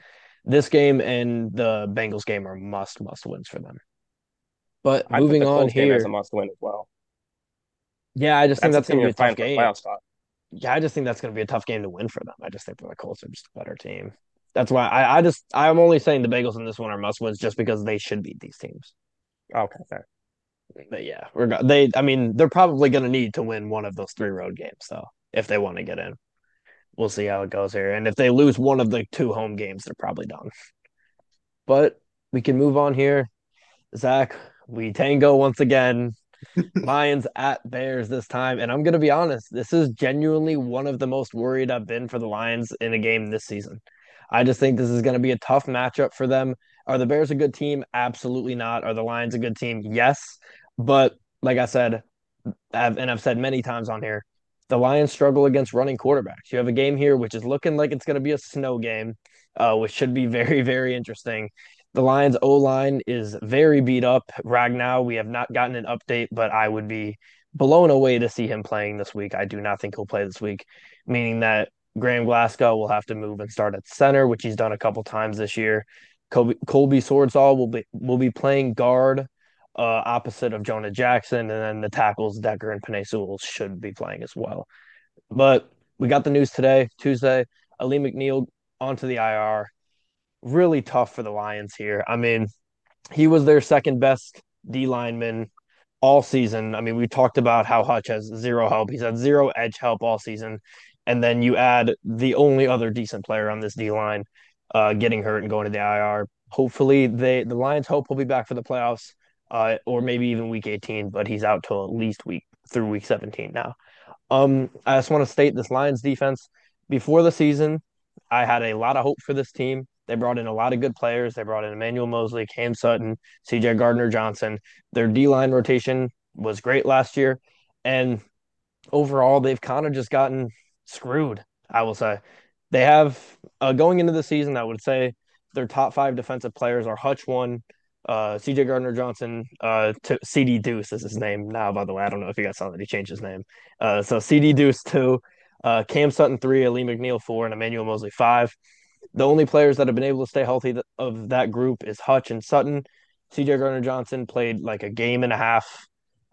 this game and the Bengals game are must must wins for them. But I moving on here, as a must win as well. yeah, I just think That's, that's going to be a tough game. Yeah, I just think that's going to be a tough game to win for them. I just think the Colts are just a better team. That's why I, I just I'm only saying the Bengals in this one are must wins just because they should beat these teams. Okay, fair. But yeah, we're go- they. I mean, they're probably going to need to win one of those three road games though if they want to get in. We'll see how it goes here, and if they lose one of the two home games, they're probably done. But we can move on here, Zach. We tango once again. Lions at Bears this time, and I'm going to be honest. This is genuinely one of the most worried I've been for the Lions in a game this season. I just think this is going to be a tough matchup for them. Are the Bears a good team? Absolutely not. Are the Lions a good team? Yes. But like I said, I've, and I've said many times on here, the Lions struggle against running quarterbacks. You have a game here which is looking like it's going to be a snow game, uh, which should be very, very interesting. The Lions O line is very beat up. Ragnow, we have not gotten an update, but I would be blown away to see him playing this week. I do not think he'll play this week, meaning that Graham Glasgow will have to move and start at center, which he's done a couple times this year. Colby, Colby Sorsdal will be will be playing guard uh, opposite of Jonah Jackson, and then the tackles Decker and Sewell should be playing as well. But we got the news today, Tuesday. Alim McNeill onto the IR. Really tough for the Lions here. I mean, he was their second best D lineman all season. I mean, we talked about how Hutch has zero help. He's had zero edge help all season. And then you add the only other decent player on this D line uh, getting hurt and going to the IR. Hopefully, they the Lions hope he'll be back for the playoffs, uh, or maybe even week 18. But he's out till at least week through week 17 now. Um, I just want to state this Lions defense before the season. I had a lot of hope for this team. They brought in a lot of good players. They brought in Emmanuel Mosley, Cam Sutton, CJ Gardner Johnson. Their D line rotation was great last year. And overall, they've kind of just gotten screwed, I will say. They have, uh, going into the season, I would say their top five defensive players are Hutch one, uh, CJ Gardner Johnson, uh, CD Deuce is his name now, by the way. I don't know if you guys saw that he changed his name. Uh, so CD Deuce two, uh, Cam Sutton three, Alim McNeill four, and Emmanuel Mosley five. The only players that have been able to stay healthy th- of that group is Hutch and Sutton. CJ Gardner Johnson played like a game and a half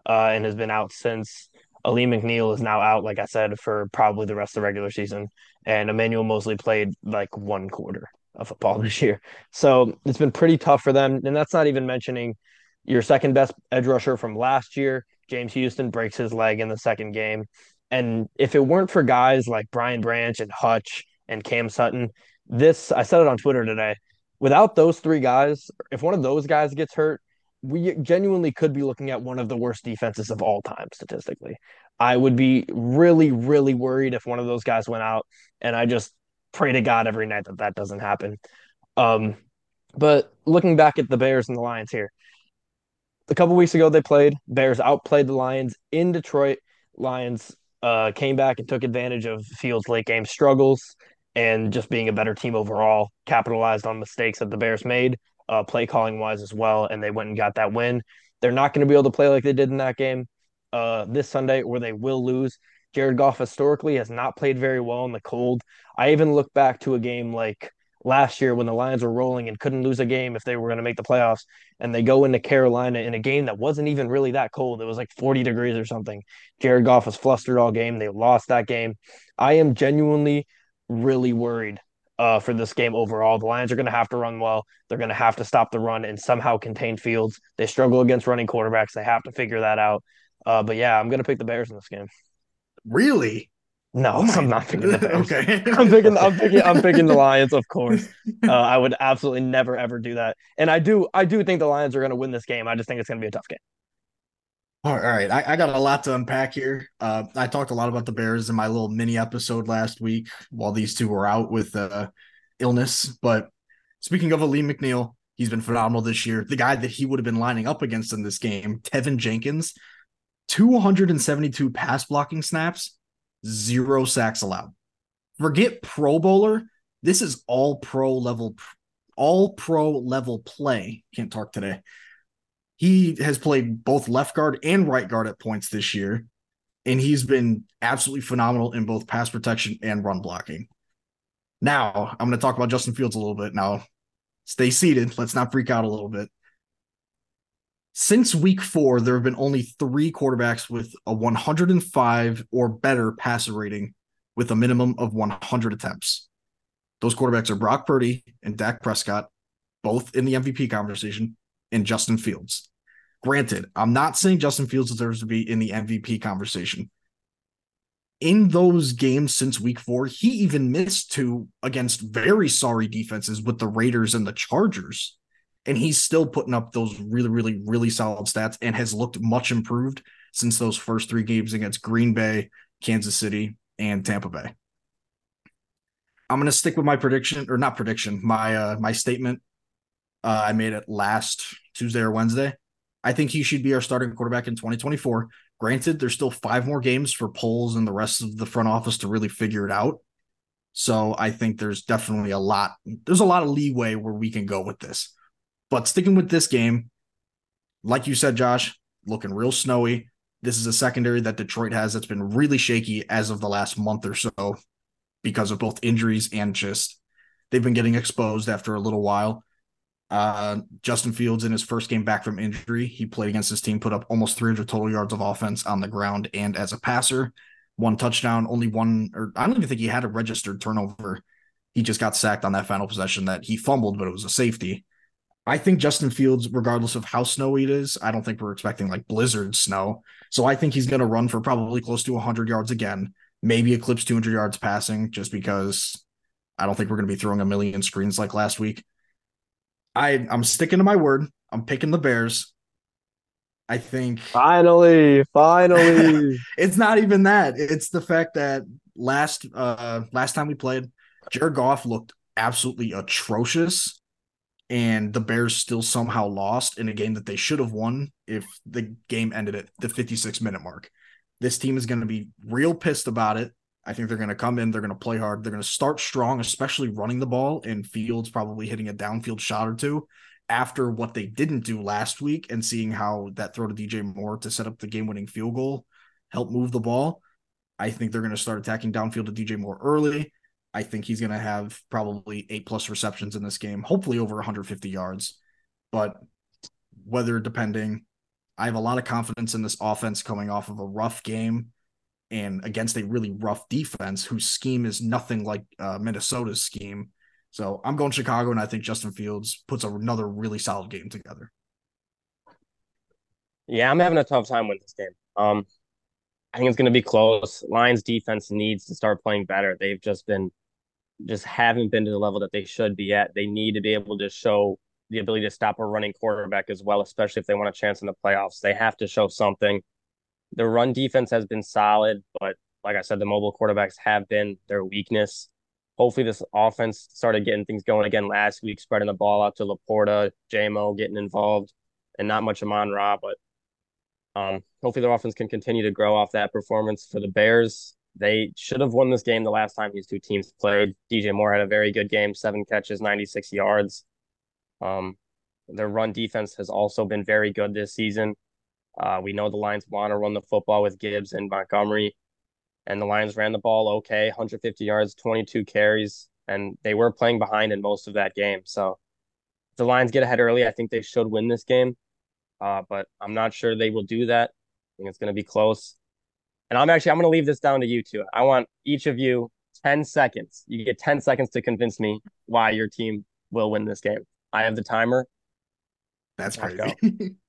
uh, and has been out since. Alim McNeill is now out, like I said, for probably the rest of the regular season. And Emmanuel Mosley played like one quarter of football this year. So it's been pretty tough for them. And that's not even mentioning your second best edge rusher from last year. James Houston breaks his leg in the second game. And if it weren't for guys like Brian Branch and Hutch and Cam Sutton, this I said it on Twitter today. Without those three guys, if one of those guys gets hurt, we genuinely could be looking at one of the worst defenses of all time statistically. I would be really, really worried if one of those guys went out, and I just pray to God every night that that doesn't happen. Um, but looking back at the Bears and the Lions here, a couple weeks ago they played. Bears outplayed the Lions in Detroit. Lions uh, came back and took advantage of Fields' late game struggles and just being a better team overall, capitalized on mistakes that the Bears made, uh, play calling wise as well, and they went and got that win. They're not going to be able to play like they did in that game uh, this Sunday, or they will lose. Jared Goff historically has not played very well in the cold. I even look back to a game like last year when the Lions were rolling and couldn't lose a game if they were going to make the playoffs, and they go into Carolina in a game that wasn't even really that cold. It was like 40 degrees or something. Jared Goff was flustered all game. They lost that game. I am genuinely really worried uh, for this game overall. The Lions are going to have to run well. They're going to have to stop the run and somehow contain Fields. They struggle against running quarterbacks. They have to figure that out. Uh, but yeah, I'm going to pick the Bears in this game. Really? No, Oh I'm not picking the Bears. okay. I'm picking. I'm picking. I'm picking the Lions, of course. Uh, I would absolutely never ever do that, and I do. I do think the Lions are going to win this game. I just think it's going to be a tough game. All right, I, I got a lot to unpack here. Uh, I talked a lot about the Bears in my little mini episode last week while these two were out with uh, illness. But speaking of Alim McNeill, he's been phenomenal this year. The guy that he would have been lining up against in this game, Teven Jenkins, 272 pass blocking snaps, zero sacks allowed. Forget Pro Bowler. This is all pro level, all pro level play. Can't talk today He has played both left guard and right guard at points this year, and he's been absolutely phenomenal in both pass protection and run blocking. Now, I'm going to talk about Justin Fields a little bit. Now, stay seated. Let's not freak out a little bit. Since week four, there have been only three quarterbacks with a 105 or better passer rating with a minimum of 100 attempts. Those quarterbacks are Brock Purdy and Dak Prescott, both in the MVP conversation, and Justin Fields. Granted, I'm not saying Justin Fields deserves to be in the MVP conversation. In those games since week four, he even missed two against very sorry defenses with the Raiders and the Chargers and he's still putting up those really, really, really solid stats and has looked much improved since those first three games against Green Bay, Kansas City, and Tampa Bay. I'm gonna stick with my prediction, or not prediction, my uh my statement. Uh, I made it last Tuesday or Wednesday. I think he should be our starting quarterback in 2024. Granted, there's still five more games for Poles and the rest of the front office to really figure it out. So I think there's definitely a lot. There's a lot of leeway where we can go with this. But sticking with this game, like you said, Josh, looking real snowy. This is a secondary that Detroit has that's been really shaky as of the last month or so because of both injuries and just they've been getting exposed after a little while. Uh, Justin Fields in his first game back from injury, he played against his team, put up almost 300 total yards of offense on the ground and as a passer, one touchdown, only one, or I don't even think he had a registered turnover. He just got sacked on that final possession that he fumbled, but it was a safety. I think Justin Fields, regardless of how snowy it is, I don't think we're expecting like blizzard snow. So I think he's going to run for probably close to 100 yards again, maybe eclipse 200 yards passing, just because I don't think we're going to be throwing a million screens like last week. I I'm sticking to my word. I'm picking the Bears. I think finally, finally, it's not even that. It's the fact that last uh last time we played, Jared Goff looked absolutely atrocious and the Bears still somehow lost in a game that they should have won if the game ended at the 56 minute mark. This team is going to be real pissed about it. I think they're going to come in, they're going to play hard, they're going to start strong, especially running the ball, and Fields probably hitting a downfield shot or two after what they didn't do last week and seeing how that throw to DJ Moore to set up the game winning field goal help move the ball. I think they're going to start attacking downfield to DJ Moore early. I think he's going to have probably eight plus receptions in this game, hopefully over 150 yards. But weather depending, I have a lot of confidence in this offense coming off of a rough game and against a really rough defense whose scheme is nothing like uh, Minnesota's scheme. So I'm going Chicago, and I think Justin Fields puts another really solid game together. Yeah, I'm having a tough time with this game. Um, I think it's going to be close. Lions defense needs to start playing better. They've just been just haven't been to the level that they should be at. They need to be able to show the ability to stop a running quarterback as well, especially if they want a chance in the playoffs. They have to show something. The run defense has been solid, but like I said, the mobile quarterbacks have been their weakness. Hopefully, this offense started getting things going again last week, spreading the ball out to LaPorta, JMO getting involved, and not much Amon Ra, but um, hopefully their offense can continue to grow off that performance for the Bears. They should have won this game the last time these two teams played. DJ Moore had a very good game, seven catches, 96 yards. Um, their run defense has also been very good this season. Uh, we know the Lions want to run the football with Gibbs and Montgomery, and the Lions ran the ball okay, 150 yards, 22 carries, and they were playing behind in most of that game. So if the Lions get ahead early, I think they should win this game, uh, but I'm not sure they will do that. I think it's going to be close. And I'm actually I'm going to leave this down to you two. I want each of you 10 seconds. You get 10 seconds to convince me why your team will win this game. I have the timer. That's crazy.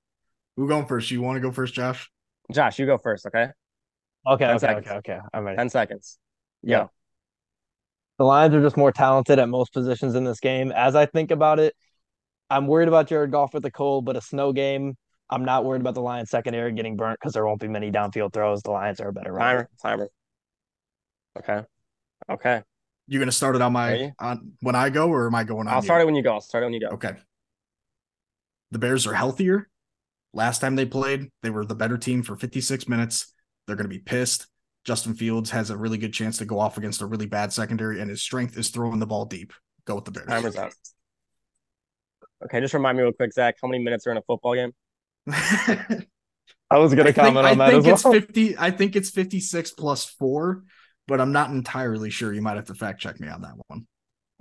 Go. Who going first? You want to go first, Josh? Josh, you go first, okay? Okay, okay, seconds. okay, okay. I'm ready. 10 seconds. Yeah. The Lions are just more talented at most positions in this game. As I think about it, I'm worried about Jared Goff with the cold, but a snow game I'm not worried about the Lions secondary getting burnt because there won't be many downfield throws. The Lions are a better timer. Timer. Okay. Okay. You're gonna start it on my on when I go, or am I going on? I'll start it when you go. I'll start it when you go. Okay. The Bears are healthier. Last time they played, they were the better team for 56 minutes. They're gonna be pissed. Justin Fields has a really good chance to go off against a really bad secondary, and his strength is throwing the ball deep. Go with the Bears. Timer's up. Okay, just remind me real quick, Zach. How many minutes are in a football game? I was going to comment I on that I think as it's well. 50 I think it's 56 plus 4, but I'm not entirely sure. You might have to fact check me on that one.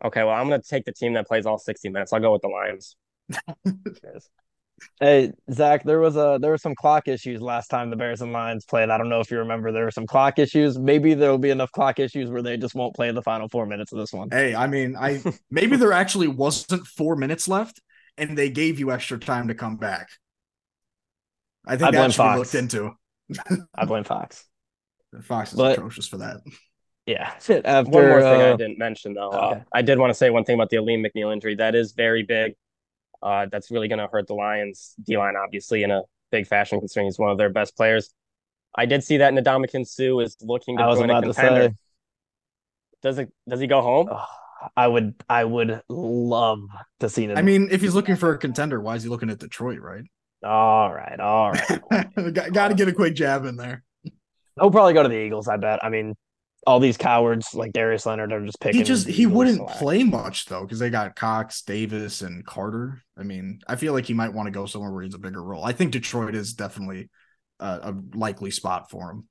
Okay, well, I'm going to take the team that plays all 60 minutes. I'll go with the Lions. Hey Zach, there was a there were some clock issues last time the Bears and Lions played. I don't know if you remember. There were some clock issues. Maybe there will be enough clock issues where they just won't play the final four minutes of this one. Hey, I mean, I maybe there actually wasn't 4 minutes left and they gave you extra time to come back. I think I blame that should be looked into. I blame Fox. Fox is But- atrocious for that. Yeah. After One more thing I uh, didn't mention, though. okay. Uh, I did want to say one thing about the Alim McNeill injury. That is very big. Uh, that's really going to hurt the Lions D line, obviously, in a big fashion, considering he's one of their best players. I did see that Ndamukong Suh is looking to I was join a about to contender. say, Does it? Does he go home? oh, I would I would love to see him. I mean, if he's looking for a contender, why is he looking at Detroit, right? all right, all right. got, got to get a quick jab in there. He'll probably go to the Eagles. I bet. I mean, all these cowards like Darius Leonard are just picking. He just he wouldn't play much though because they got Cox, Davis, and Carter. I mean, I feel like he might want to go somewhere where he's a bigger role. I think Detroit is definitely uh, a likely spot for him.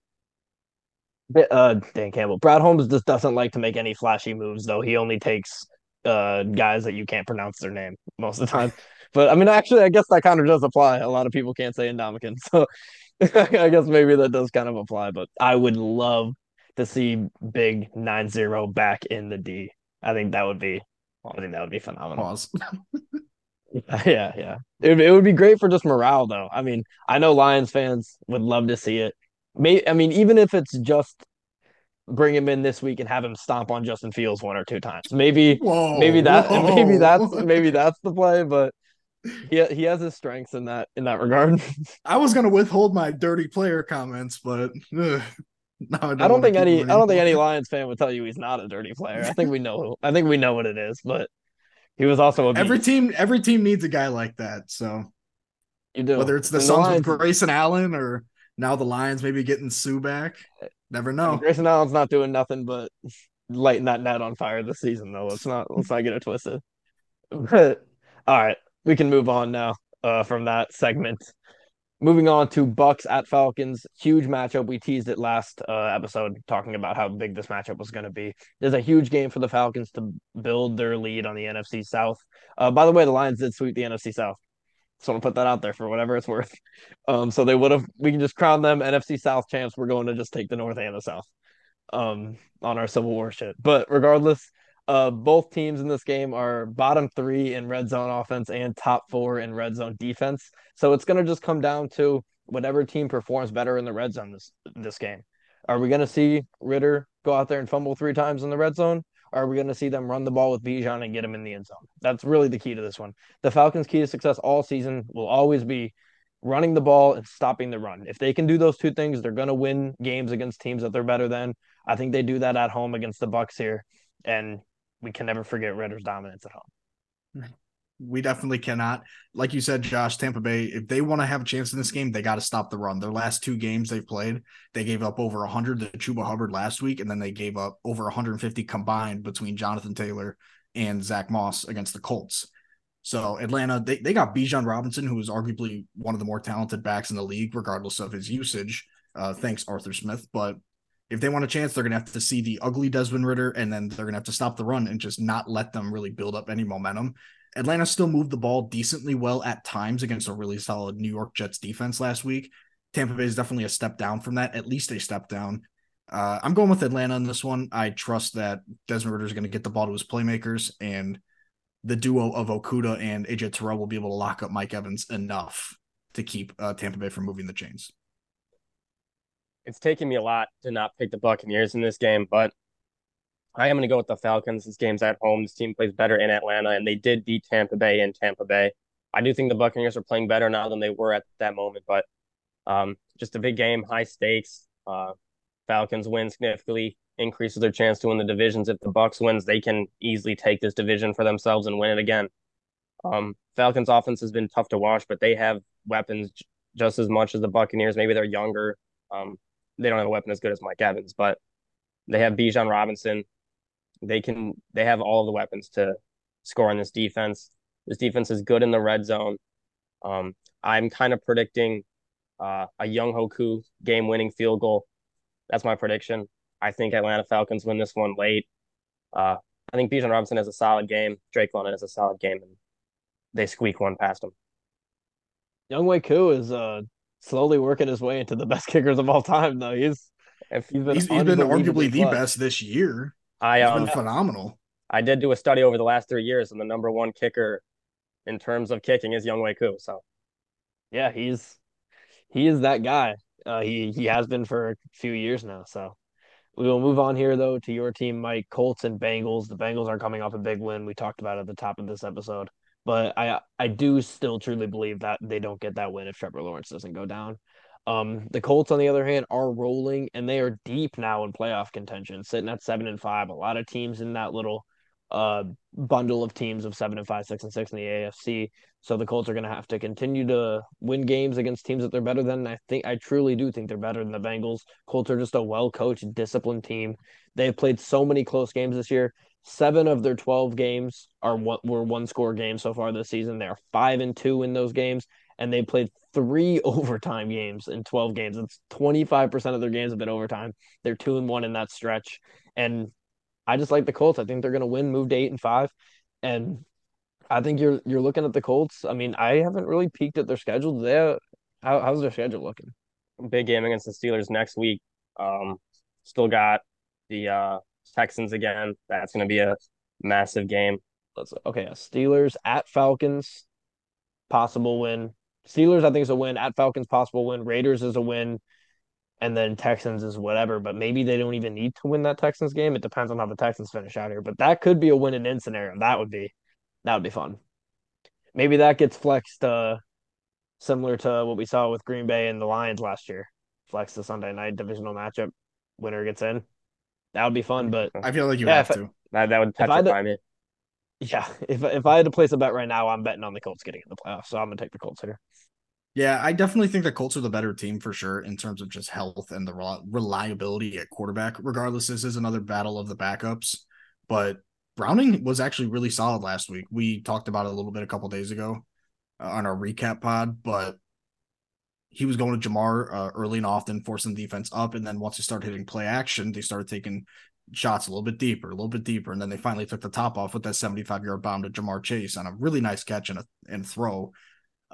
Uh, Dan Campbell. Brad Holmes just doesn't like to make any flashy moves, though. He only takes uh guys that you can't pronounce their name most of the time. But I mean, actually, I guess that kind of does apply. A lot of people can't say Indomitian, so I guess maybe that does kind of apply. But I would love to see Big 9-0 back in the D. I think that would be. I think that would be phenomenal. Pause. Yeah, yeah. It would, it would be great for just morale, though. I mean, I know Lions fans would love to see it. May I mean, even if it's just bring him in this week and have him stomp on Justin Fields one or two times, maybe, Whoa, maybe that, whoa. maybe that's maybe that's the play. But he he has his strengths in that in that regard. I was gonna withhold my dirty player comments, but ugh, no, I don't, I don't think any I don't think any. Lions fan would tell you he's not a dirty player. I think we know I think we know what it is, but he was also a Every beast. team, every team needs a guy like that. So You do whether it's the And Suns Lions- with Grayson Allen or now the Lions maybe getting Suh back, never know. Grayson Allen's not doing nothing but lighting that net on fire this season, though. Let's not let's not get it twisted. But, all right, we can move on now uh, from that segment. Moving on to Bucks at Falcons, huge matchup. We teased it last uh, episode, talking about how big this matchup was going to be. There's a huge game for the Falcons to build their lead on the NFC South. Uh, by the way, the Lions did sweep the NFC South. Just want to put that out there for whatever it's worth. Um, so they would have. We can just crown them NFC South champs. We're going to just take the North and the South um on our Civil War shit. But regardless, uh both teams in this game are bottom three in red zone offense and top four in red zone defense. So it's gonna just come down to whatever team performs better in the red zone this this game. Are we gonna see Ridder go out there and fumble three times in the red zone? Are we going to see them run the ball with Bijan and get him in the end zone? That's really the key to this one. The Falcons' key to success all season will always be running the ball and stopping the run. If they can do those two things, they're going to win games against teams that they're better than. I think they do that at home against the Bucks here, and we can never forget Ridder's dominance at home. We definitely cannot. Like you said, Josh, Tampa Bay, if they want to have a chance in this game, they got to stop the run. Their last two games they've played, they gave up over 100 to Chuba Hubbard last week, and then they gave up over 150 combined between Jonathan Taylor and Zach Moss against the Colts. So Atlanta, they, they got Bijan Robinson, who is arguably one of the more talented backs in the league, regardless of his usage. Uh, thanks, Arthur Smith. But if they want a chance, they're gonna have to see the ugly Desmond Ridder, and then they're gonna have to stop the run and just not let them really build up any momentum. Atlanta still moved the ball decently well at times against a really solid New York Jets defense last week. Tampa Bay is definitely a step down from that, at least a step down. Uh, I'm going with Atlanta on this one. I trust that Desmond Ridder is going to get the ball to his playmakers, and the duo of Okudah and AJ Terrell will be able to lock up Mike Evans enough to keep uh, Tampa Bay from moving the chains. It's taken me a lot to not pick the Buccaneers in this game, but I am going to go with the Falcons. This game's at home. This team plays better in Atlanta, and they did beat Tampa Bay in Tampa Bay. I do think the Buccaneers are playing better now than they were at that moment, but um, just a big game, high stakes. Uh, Falcons win significantly, increases their chance to win the divisions. If the Bucks wins, they can easily take this division for themselves and win it again. Um, Falcons offense has been tough to watch, but they have weapons j- just as much as the Buccaneers. Maybe they're younger. Um, they don't have a weapon as good as Mike Evans, but they have Bijan Robinson. They can they have all of the weapons to score on this defense. This defense is good in the red zone. Um, I'm kind of predicting uh, a Younghoe Koo game winning field goal. That's my prediction. I think Atlanta Falcons win this one late. Uh, I think Bijan Robinson has a solid game. Drake London has a solid game, and they squeak one past him. Younghoe Koo is uh, slowly working his way into the best kickers of all time, though. He's if, he's been, he's, he's been arguably the best this year. I um, been phenomenal. I did do a study over the last three years, and the number one kicker in terms of kicking is Younghoe Koo. So, yeah, he's he is that guy. Uh, he he has been for a few years now. So we will move on here though to your team, Mike. Colts and Bengals. The Bengals are coming off a big win. We talked about at the top of this episode, but I I do still truly believe that they don't get that win if Trevor Lawrence doesn't go down. Um, the Colts, on the other hand, are rolling and they are deep now in playoff contention, sitting at seven and five. A lot of teams in that little uh, bundle of teams of seven and five, six and six in the AFC. So the Colts are going to have to continue to win games against teams that they're better than. I think I truly do think they're better than the Bengals. Colts are just a well coached, disciplined team. They've played so many close games this year. Seven of their twelve games are what were one score games so far this season. They are five and two in those games, and they played three overtime games in twelve games. It's twenty five percent of their games have been overtime. They're two and one in that stretch, and I just like the Colts. I think they're going to win, move to eight and five, and I think you're you're looking at the Colts. I mean, I haven't really peeked at their schedule. They how, how's their schedule looking? Big game against the Steelers next week. Um, still got the uh, Texans again. That's going to be a massive game. Let's okay. Steelers at Falcons, possible win. Steelers, I think is a win. At Falcons, possible win. Raiders is a win and then Texans is whatever. But maybe they don't even need to win that Texans game. It depends on how the Texans finish out here. But that could be a win and in scenario. That would be that would be fun. Maybe that gets flexed uh similar to what we saw with Green Bay and the Lions last year. Flex the Sunday night divisional matchup. Winner gets in. That would be fun, but I feel like you yeah, have to. that, that would petrify me. Yeah, if if I had to place a bet right now, I'm betting on the Colts getting in the playoffs. So I'm gonna take the Colts here. Yeah, I definitely think the Colts are the better team for sure in terms of just health and the reliability at quarterback. Regardless, this is another battle of the backups, but Browning was actually really solid last week. We talked about it a little bit a couple days ago uh, on our recap pod, but he was going to Ja'Marr uh, early and often, forcing the defense up, and then once he started hitting play action, they started taking shots a little bit deeper, a little bit deeper, and then they finally took the top off with that 75 yard bomb to Ja'Marr Chase on a really nice catch and a and throw.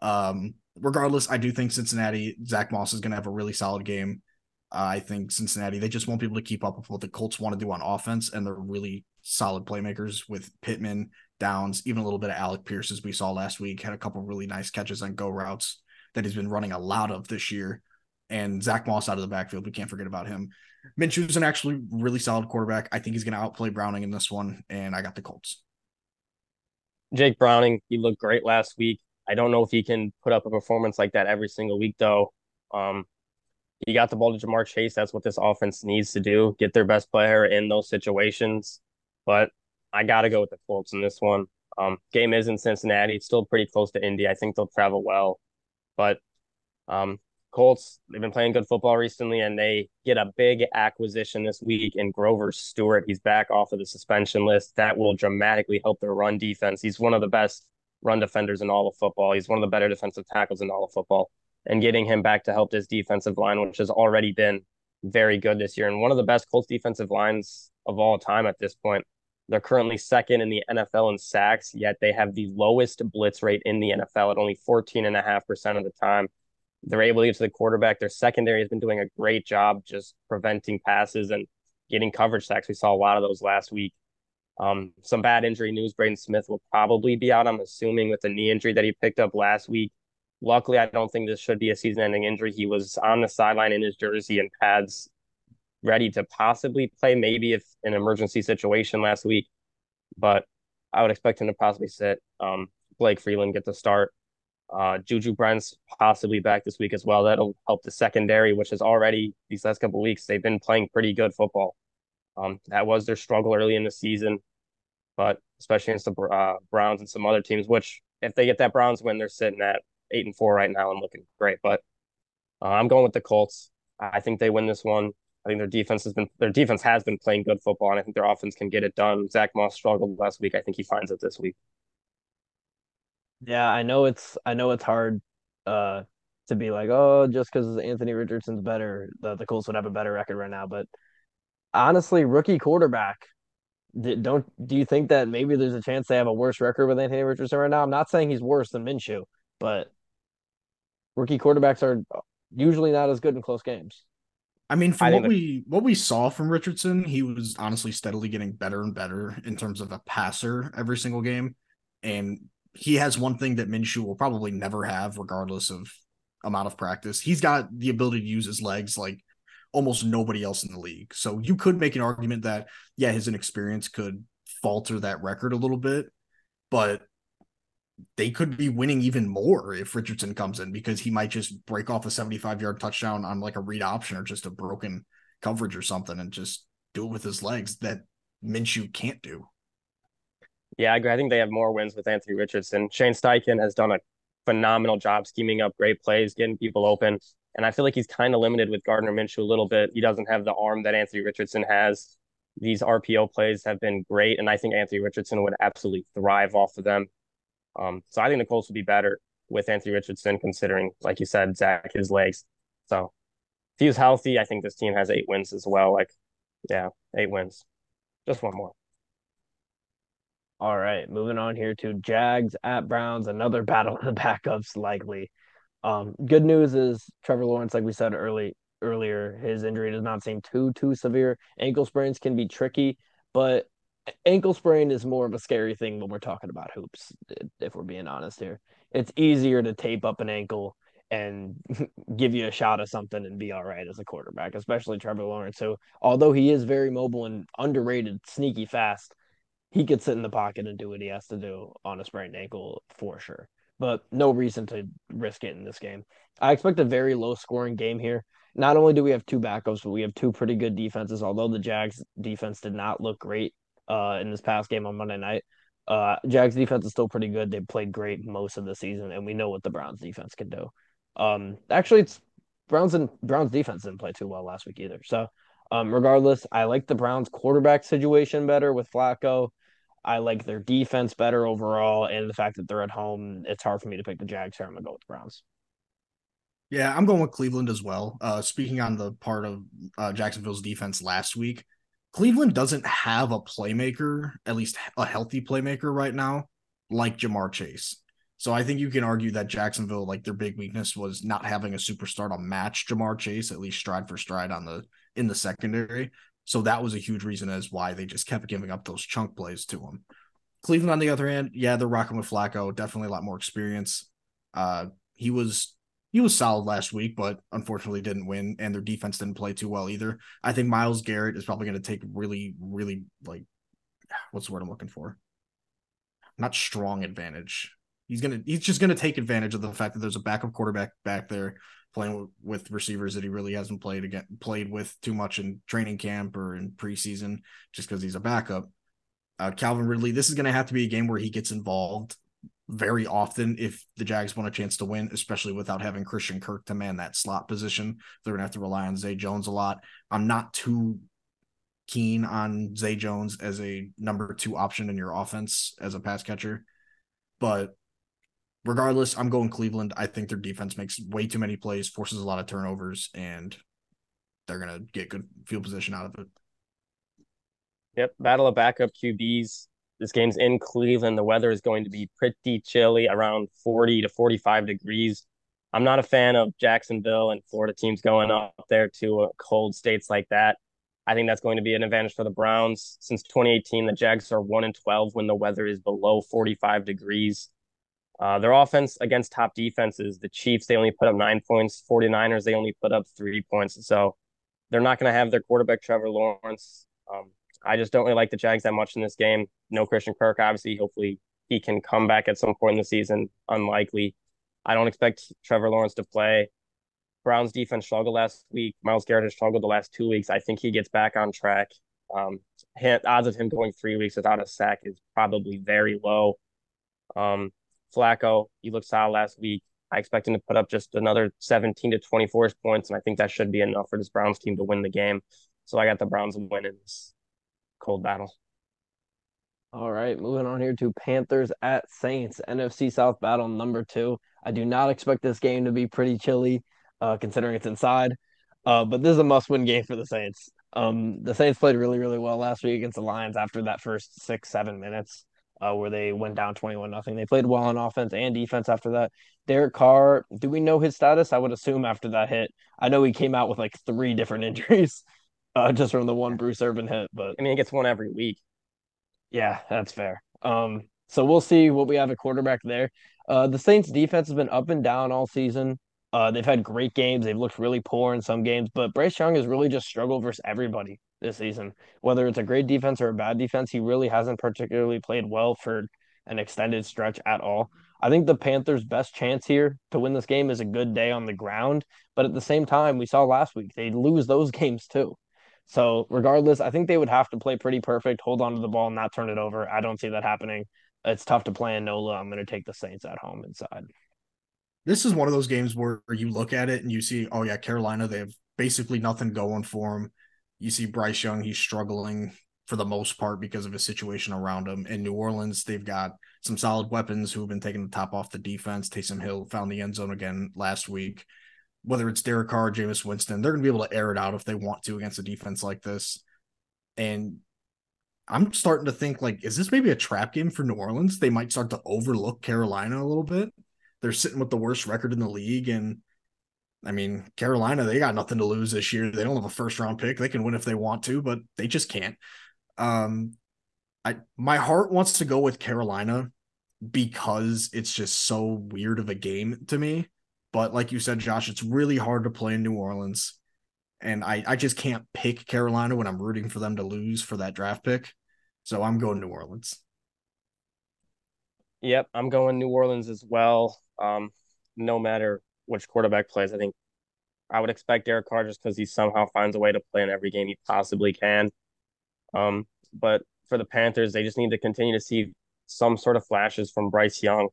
Um, regardless, I do think Cincinnati, Zach Moss is going to have a really solid game. I think Cincinnati, they just won't be able to keep up with what the Colts want to do on offense, and they're really solid playmakers with Pittman, Downs, even a little bit of Alec Pierce, as we saw last week, had a couple really nice catches on go routes that he's been running a lot of this year. And Zach Moss out of the backfield, we can't forget about him. Minshew's an actually really solid quarterback. I think he's going to outplay Browning in this one, and I got the Colts. Jake Browning, he looked great last week. I don't know if he can put up a performance like that every single week, though. Um, he got the ball to Ja'Marr Chase. That's what this offense needs to do: get their best player in those situations. But I got to go with the Colts in this one. Um, game is in Cincinnati. It's still pretty close to Indy. I think they'll travel well, but um, Colts they've been playing good football recently, and they get a big acquisition this week in Grover Stewart. He's back off of the suspension list. That will dramatically help their run defense. He's one of the best run defenders in all of football. He's one of the better defensive tackles in all of football. And getting him back to help this defensive line, which has already been very good this year, and one of the best Colts defensive lines of all time at this point. They're currently second in the NFL in sacks, yet they have the lowest blitz rate in the NFL at only 14.5% of the time. They're able to get to the quarterback. Their secondary has been doing a great job just preventing passes and getting coverage sacks. We saw a lot of those last week. Um, some bad injury news. Braden Smith will probably be out, I'm assuming, with the knee injury that he picked up last week. Luckily, I don't think this should be a season ending injury. He was on the sideline in his jersey and pads, ready to possibly play, maybe if an emergency situation last week. But I would expect him to possibly sit. Um, Blake Freeland get the start. Uh, Juju Brents possibly back this week as well. That'll help the secondary, which is already these last couple weeks they've been playing pretty good football. Um, that was their struggle early in the season, but especially against the uh, Browns and some other teams. Which, if they get that Browns win, they're sitting at eight and four right now and looking great. But uh, I'm going with the Colts. I think they win this one. I think their defense has been their defense has been playing good football, and I think their offense can get it done. Zach Moss struggled last week. I think he finds it this week. Yeah, I know it's I know it's hard uh to be like, oh, just because Anthony Richardson's better, the, the Colts would have a better record right now. But honestly, rookie quarterback, don't do you think that maybe there's a chance they have a worse record with Anthony Richardson right now? I'm not saying he's worse than Minshew, but rookie quarterbacks are usually not as good in close games. I mean, from I what we what we saw from Richardson, he was honestly steadily getting better and better in terms of a passer every single game. And he has one thing that Minshew will probably never have, regardless of amount of practice. He's got the ability to use his legs like almost nobody else in the league. So you could make an argument that, yeah, his inexperience could falter that record a little bit, but they could be winning even more if Richardson comes in because he might just break off a 75 yard touchdown on like a read option or just a broken coverage or something and just do it with his legs that Minshew can't do. Yeah, I agree. I think they have more wins with Anthony Richardson. Shane Steichen has done a phenomenal job scheming up great plays, getting people open. And I feel like he's kind of limited with Gardner Minshew a little bit. He doesn't have the arm that Anthony Richardson has. These RPO plays have been great, and I think Anthony Richardson would absolutely thrive off of them. Um, so I think the Colts would be better with Anthony Richardson, considering, like you said, Zach his legs. So if he's healthy, I think this team has eight wins as well. Like, yeah, eight wins, just one more. All right, moving on here to Jags at Browns, another battle of the backups likely. Um, good news is Trevor Lawrence, like we said early earlier, his injury does not seem too too severe. Ankle sprains can be tricky, but ankle sprain is more of a scary thing when we're talking about hoops. If we're being honest here, it's easier to tape up an ankle and give you a shot of something and be all right as a quarterback, especially Trevor Lawrence. So although he is very mobile and underrated, sneaky fast, he could sit in the pocket and do what he has to do on a sprained ankle for sure. But no reason to risk it in this game. I expect a very low scoring game here. Not only do we have two backups, but we have two pretty good defenses. Although the Jags defense did not look great uh, in this past game on Monday night, uh, Jags defense is still pretty good. They played great most of the season, and we know what the Browns defense can do. Um, actually, it's Browns and Browns defense didn't play too well last week either. So, um, regardless, I like the Browns quarterback situation better with Flacco. I like their defense better overall, and the fact that they're at home, it's hard for me to pick the Jags here. I'm gonna go with the Browns. Yeah, I'm going with Cleveland as well. Uh, speaking on the part of uh, Jacksonville's defense last week, Cleveland doesn't have a playmaker, at least a healthy playmaker right now, like Ja'Marr Chase. So I think you can argue that Jacksonville, like their big weakness was not having a superstar to match Ja'Marr Chase, at least stride for stride on the in the secondary. So that was a huge reason as why they just kept giving up those chunk plays to him. Cleveland, on the other hand, yeah, they're rocking with Flacco. Definitely a lot more experience. Uh, he was he was solid last week, but unfortunately didn't win, and their defense didn't play too well either. I think Myles Garrett is probably going to take really, really like what's the word I'm looking for? Not strong advantage. He's gonna he's just gonna take advantage of the fact that there's a backup quarterback back there playing with receivers that he really hasn't played again played with too much in training camp or in preseason just because he's a backup. Uh, Calvin Ridley, this is going to have to be a game where he gets involved very often if the Jags want a chance to win, especially without having Christian Kirk to man that slot position. They're going to have to rely on Zay Jones a lot. I'm not too keen on Zay Jones as a number two option in your offense as a pass catcher, but regardless, I'm going Cleveland. I think their defense makes way too many plays, forces a lot of turnovers, and they're gonna get good field position out of it. Yep, battle of backup QBs. This game's in Cleveland. The weather is going to be pretty chilly, around 40 to 45 degrees. I'm not a fan of Jacksonville and Florida teams going up there to cold states like that. I think that's going to be an advantage for the Browns. Since 2018, the Jags are 1 and 12 when the weather is below 45 degrees. Uh, their offense against top defenses, the Chiefs, they only put up nine points. 49ers, they only put up three points. So they're not going to have their quarterback, Trevor Lawrence. Um, I just don't really like the Jags that much in this game. No Christian Kirk, obviously. Hopefully he can come back at some point in the season. Unlikely. I don't expect Trevor Lawrence to play. Browns defense struggled last week. Myles Garrett has struggled the last two weeks. I think he gets back on track. Um, odds of him going three weeks without a sack is probably very low. Um, Flacco, he looked solid last week. I expect him to put up just another 17 to 24 points, and I think that should be enough for this Browns team to win the game. So I got the Browns winning cold battle. All right, moving on here to Panthers at Saints, NFC South battle number two. I do not expect this game to be pretty chilly, uh, considering it's inside. Uh, but this is a must-win game for the Saints. Um, the Saints played really, really well last week against the Lions after that first six, seven minutes, uh, where they went down twenty-one nothing. They played well on offense and defense after that. Derek Carr, do we know his status? I would assume after that hit. I know he came out with like three different injuries, uh, just from the one Bruce Irvin hit. But I mean, he gets one every week. yeah, that's fair. Um, so we'll see what we have at quarterback there. Uh, the Saints defense has been up and down all season. Uh, they've had great games. They've looked really poor in some games, but Bryce Young has really just struggled versus everybody this season. Whether it's a great defense or a bad defense, he really hasn't particularly played well for an extended stretch at all. I think the Panthers' best chance here to win this game is a good day on the ground, but at the same time, we saw last week they lose those games too. So regardless, I think they would have to play pretty perfect, hold on to the ball, and not turn it over. I don't see that happening. It's tough to play in NOLA. I'm going to take the Saints at home inside. This is one of those games where you look at it and you see, oh yeah, Carolina, they have basically nothing going for them. You see Bryce Young, he's struggling for the most part because of his situation around him. In New Orleans, they've got some solid weapons who have been taking the top off the defense. Taysom Hill found the end zone again last week. Whether it's Derek Carr or Jameis Winston, they're going to be able to air it out if they want to against a defense like this. And I'm starting to think like, is this maybe a trap game for New Orleans? They might start to overlook Carolina a little bit. They're sitting with the worst record in the league, and I mean, Carolina, they got nothing to lose this year. They don't have a first round pick. They can win if they want to, but they just can't. Um, I my heart wants to go with Carolina because it's just so weird of a game to me. But like you said, Josh, it's really hard to play in New Orleans. And I, I just can't pick Carolina when I'm rooting for them to lose for that draft pick. So I'm going New Orleans. Yep, I'm going New Orleans as well. Um, no matter which quarterback plays, I think I would expect Derek Carr just because he somehow finds a way to play in every game he possibly can. Um, but for the Panthers, they just need to continue to see some sort of flashes from Bryce Young.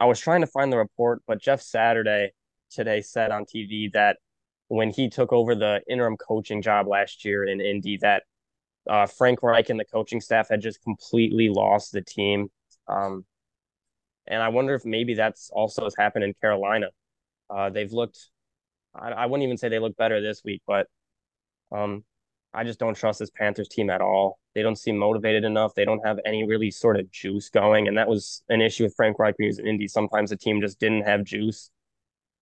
I was trying to find the report, but Jeff Saturday today said on TV that when he took over the interim coaching job last year in Indy, that uh, Frank Reich and the coaching staff had just completely lost the team. Um, and I wonder if maybe that's also has happened in Carolina. Uh, they've looked, I, I, wouldn't even say they look better this week, but um, I just don't trust this Panthers team at all. They don't seem motivated enough. They don't have any really sort of juice going. And that was an issue with Frank Reich when he was in Indy. Sometimes the team just didn't have juice.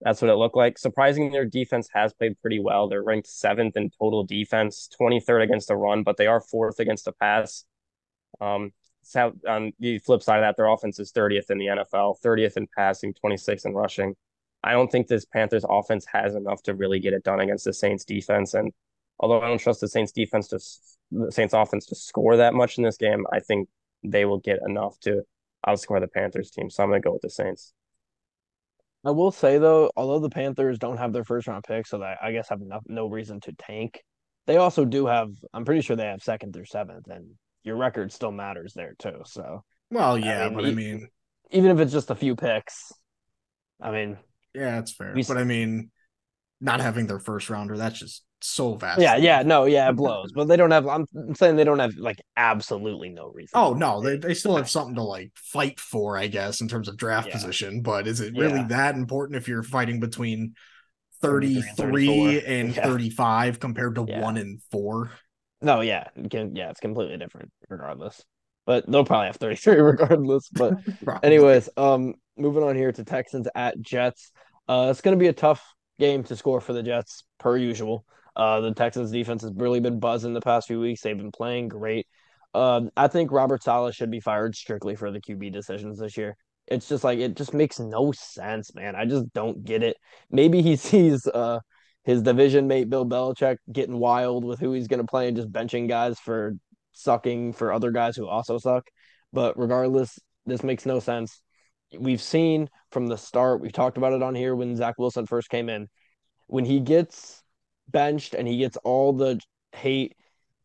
That's what it looked like. Surprisingly, their defense has played pretty well. They're ranked seventh in total defense, 23rd against the run, but they are fourth against the pass. Um, South on the flip side of that, their offense is 30th in the NFL, 30th in passing, 26th in rushing. I don't think this Panthers offense has enough to really get it done against the Saints defense. And although I don't trust the Saints defense to the Saints offense to score that much in this game, I think they will get enough to outscore the Panthers team. So I'm going to go with the Saints. I will say though, although the Panthers don't have their first round pick, so that I guess have no, no reason to tank. They also do have. I'm pretty sure they have second through seventh, and your record still matters there too. So well, yeah, I mean, but I mean, even if it's just a few picks, I mean, yeah, that's fair. We, but I mean, not having their first rounder, that's just so vast. Yeah, yeah, no, yeah, it blows. but they don't have. I'm saying they don't have like absolutely no reason. Oh no, they they still have something to like fight for, I guess, in terms of draft yeah. position. But is it really yeah. that important if you're fighting between 33 and, yeah. 35 compared to one and four? No, yeah, yeah, it's completely different regardless. But they'll probably have 33 regardless. But anyways, um, moving on here to Texans at Jets. Uh, it's going to be a tough game to score for the Jets per usual. Uh, the Texans defense has really been buzzing the past few weeks. They've been playing great. Um, I think Robert Saleh should be fired strictly for the QB decisions this year. It's just like it just makes no sense, man. I just don't get it. Maybe he sees uh his division mate Bill Belichick getting wild with who he's going to play and just benching guys for sucking for other guys who also suck. But regardless, this makes no sense. We've seen from the start, we've talked about it on here when Zach Wilson first came in. When he gets benched and he gets all the hate,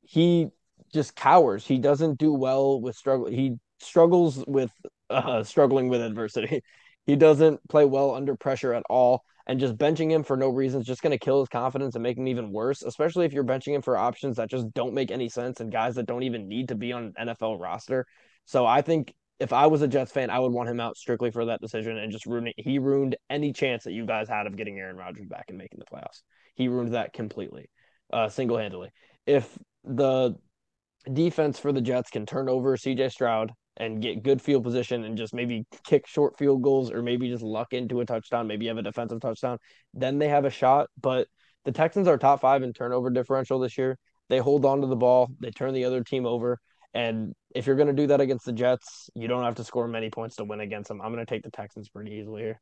he just cowers. He doesn't do well with struggle. He struggles with uh, struggling with adversity. He doesn't play well under pressure at all and just benching him for no reason is just going to kill his confidence and make him even worse, especially if you're benching him for options that just don't make any sense and guys that don't even need to be on an NFL roster. So I think if I was a Jets fan, I would want him out strictly for that decision and just ruin it. He ruined any chance that you guys had of getting Aaron Rodgers back and making the playoffs. He ruined that completely, uh, single handedly. If the defense for the Jets can turn over CJ Stroud and get good field position and just maybe kick short field goals or maybe just luck into a touchdown, maybe have a defensive touchdown, then they have a shot. But the Texans are top five in turnover differential this year. They hold on to the ball, they turn the other team over. And if you're going to do that against the Jets, you don't have to score many points to win against them. I'm going to take the Texans pretty easily here.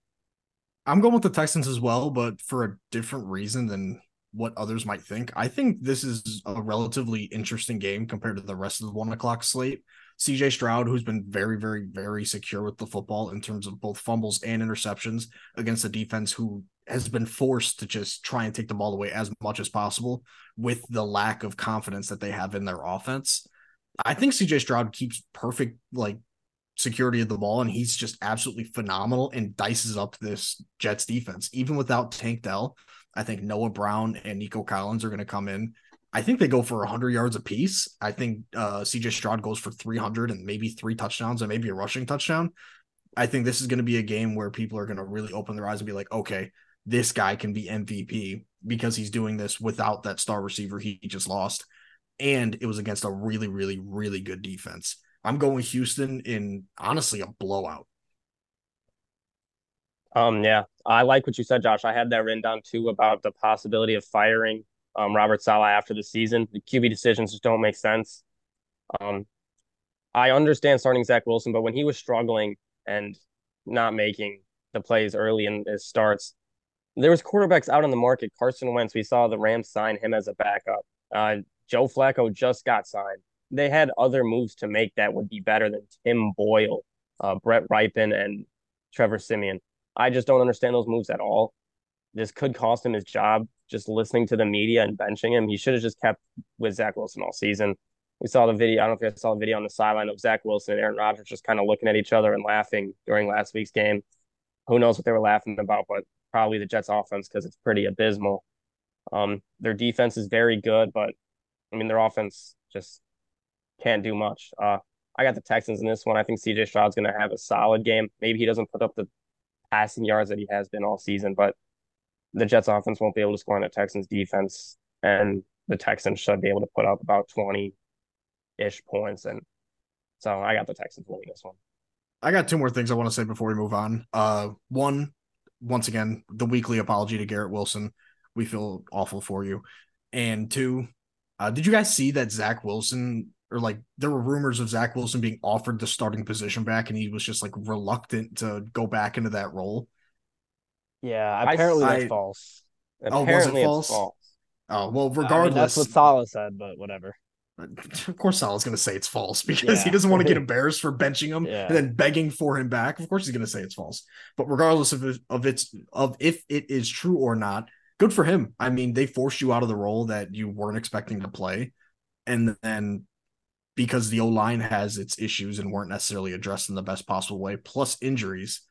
I'm going with the Texans as well, but for a different reason than what others might think. I think this is a relatively interesting game compared to the rest of the one o'clock slate. CJ Stroud, who's been very, very, very secure with the football in terms of both fumbles and interceptions against a defense who has been forced to just try and take the ball away as much as possible with the lack of confidence that they have in their offense. I think CJ Stroud keeps perfect like security of the ball, and he's just absolutely phenomenal and dices up this Jets defense. Even without Tank Dell, I think Noah Brown and Nico Collins are going to come in. I think they go for 100 yards apiece. I think uh, CJ Stroud goes for 300 and maybe three touchdowns and maybe a rushing touchdown. I think this is going to be a game where people are going to really open their eyes and be like, okay, this guy can be MVP because he's doing this without that star receiver he just lost and it was against a really, really, really good defense. I'm going Houston in honestly a blowout. Um, yeah, I like what you said, Josh. I had that written down too about the possibility of firing um, Robert Saleh after the season. The QB decisions just don't make sense. Um, I understand starting Zach Wilson, but when he was struggling and not making the plays early in his starts, there was quarterbacks out on the market. Carson Wentz, we saw the Rams sign him as a backup. Uh, Joe Flacco just got signed. They had other moves to make that would be better than Tim Boyle, uh, Brett Rypien, and Trevor Siemian. I just don't understand those moves at all. This could cost him his job. Just listening to the media and benching him, he should have just kept with Zach Wilson all season. We saw the video. I don't know if you saw the video on the sideline of Zach Wilson and Aaron Rodgers just kind of looking at each other and laughing during last week's game. Who knows what they were laughing about, but probably the Jets offense because it's pretty abysmal. Um, their defense is very good, but I mean, their offense just can't do much. Uh, I got the Texans in this one. I think CJ Stroud's going to have a solid game. Maybe he doesn't put up the passing yards that he has been all season, but the Jets offense won't be able to score on the Texans defense, and the Texans should be able to put up about 20 ish points. And so I got the Texans winning this one. I got two more things I want to say before we move on. Uh, one, once again, the weekly apology to Garrett Wilson. We feel awful for you. And two, uh, did you guys see that Zach Wilson or like there were rumors of Zach Wilson being offered the starting position back, and he was just like reluctant to go back into that role? Yeah, apparently I, that's false. Apparently oh, was it false? false? Oh well, regardless, I mean, that's what Saleh said, but whatever. Of course, Saleh's going to say it's false because yeah. he doesn't want to get embarrassed for benching him yeah. and then begging for him back. Of course, he's going to say it's false. But regardless of it, of its of if it is true or not, good for him. I mean, they forced you out of the role that you weren't expecting to play. And then because the O line has its issues and weren't necessarily addressed in the best possible way, plus injuries,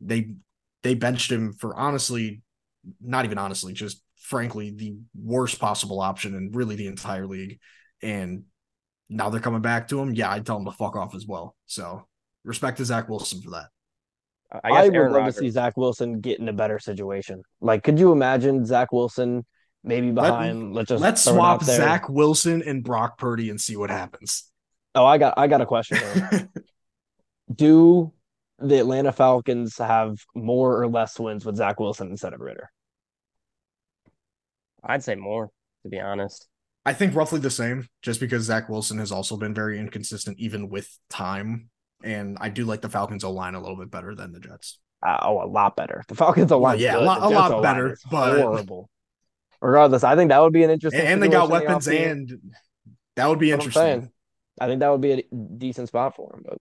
they they benched him for honestly, not even honestly, just frankly, the worst possible option in really the entire league. And now they're coming back to him. Yeah, I'd tell him to fuck off as well. So respect to Zach Wilson for that. I, I would Aaron love Rodgers. to see Zach Wilson get in a better situation. Like, could you imagine Zach Wilson maybe behind? Let, us just let's swap Zach Wilson and Brock Purdy and see what happens. Oh, I got I got a question. Do the Atlanta Falcons have more or less wins with Zach Wilson instead of Ridder? I'd say more, to be honest. I think roughly the same, just because Zach Wilson has also been very inconsistent, even with time and I do like the Falcons O line a little bit better than the Jets. Uh, oh, a lot better. The Falcons O line, well, yeah, good. a lot, a lot better, but horrible. Regardless, I think that would be an interesting. And they got weapons, and that would be interesting. I think that would be a decent spot for them, but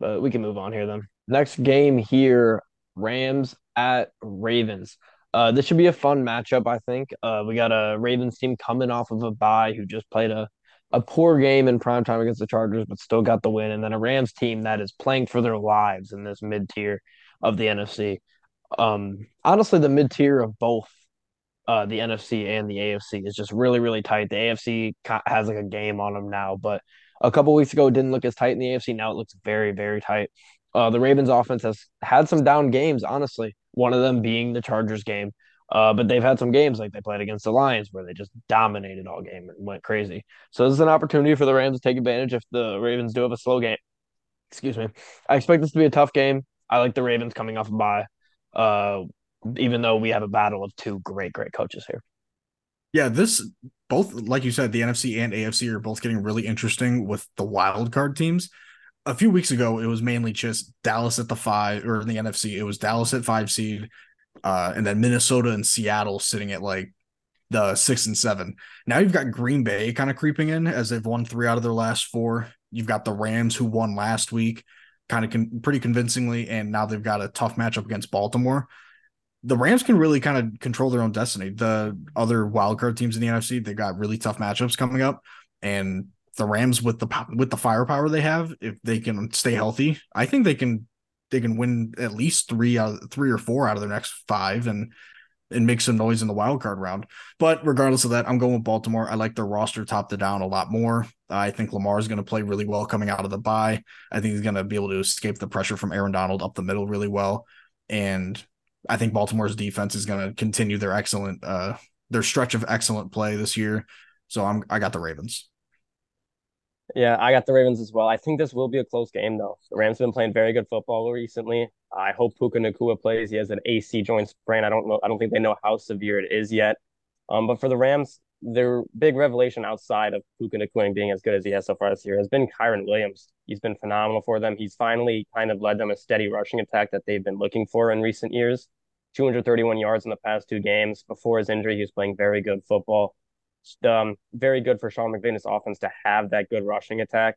but we can move on here then. Next game here, Rams at Ravens. Uh, this should be a fun matchup, I think. Uh, we got a Ravens team coming off of a bye who just played a a poor game in prime time against the Chargers, but still got the win. And then a Rams team that is playing for their lives in this mid tier of the NFC. Um, honestly, the mid tier of both uh, the NFC and the AFC is just really, really tight. The AFC has like a game on them now, but a couple weeks ago it didn't look as tight in the AFC. Now it looks very, very tight. Uh, the Ravens offense has had some down games, honestly. One of them being the Chargers game. Uh, but they've had some games like they played against the Lions where they just dominated all game and went crazy. So this is an opportunity for the Rams to take advantage if the Ravens do have a slow game. Excuse me. I expect this to be a tough game. I like the Ravens coming off a bye. Uh, even though we have a battle of two great, great coaches here. Yeah, this both like you said, the NFC and AFC are both getting really interesting with the wild card teams. A few weeks ago, it was mainly just Dallas at the five, or in the NFC, it was Dallas at five seed, uh, and then Minnesota and Seattle sitting at like the six and seven. Now you've got Green Bay kind of creeping in as they've won three out of their last four. You've got the Rams who won last week, kind of con- pretty convincingly, and now they've got a tough matchup against Baltimore the Rams can really kind of control their own destiny. The other wildcard teams in the NFC, they've got really tough matchups coming up, and the Rams with the with the firepower they have, if they can stay healthy, I think they can they can win at least three out three or four out of their next five and and make some noise in the wild card round. But regardless of that, I'm going with Baltimore. I like their roster top to down a lot more. I think Lamar is going to play really well coming out of the bye. I think he's going to be able to escape the pressure from Aaron Donald up the middle really well. And I think Baltimore's defense is going to continue their excellent uh their stretch of excellent play this year. So I'm I got the Ravens. Yeah, I got the Ravens as well. I think this will be a close game though. The Rams have been playing very good football recently. I hope Puka Nacua plays. He has an AC joint sprain. I don't know. I don't think they know how severe it is yet. Um, but for the Rams, their big revelation outside of Puka Nacua being as good as he has so far this year has been Kyren Williams. He's been phenomenal for them. He's finally kind of led them a steady rushing attack that they've been looking for in recent years. 231 yards in the past two games. Before his injury, he was playing very good football. Um, very good for Sean McVay's offense to have that good rushing attack.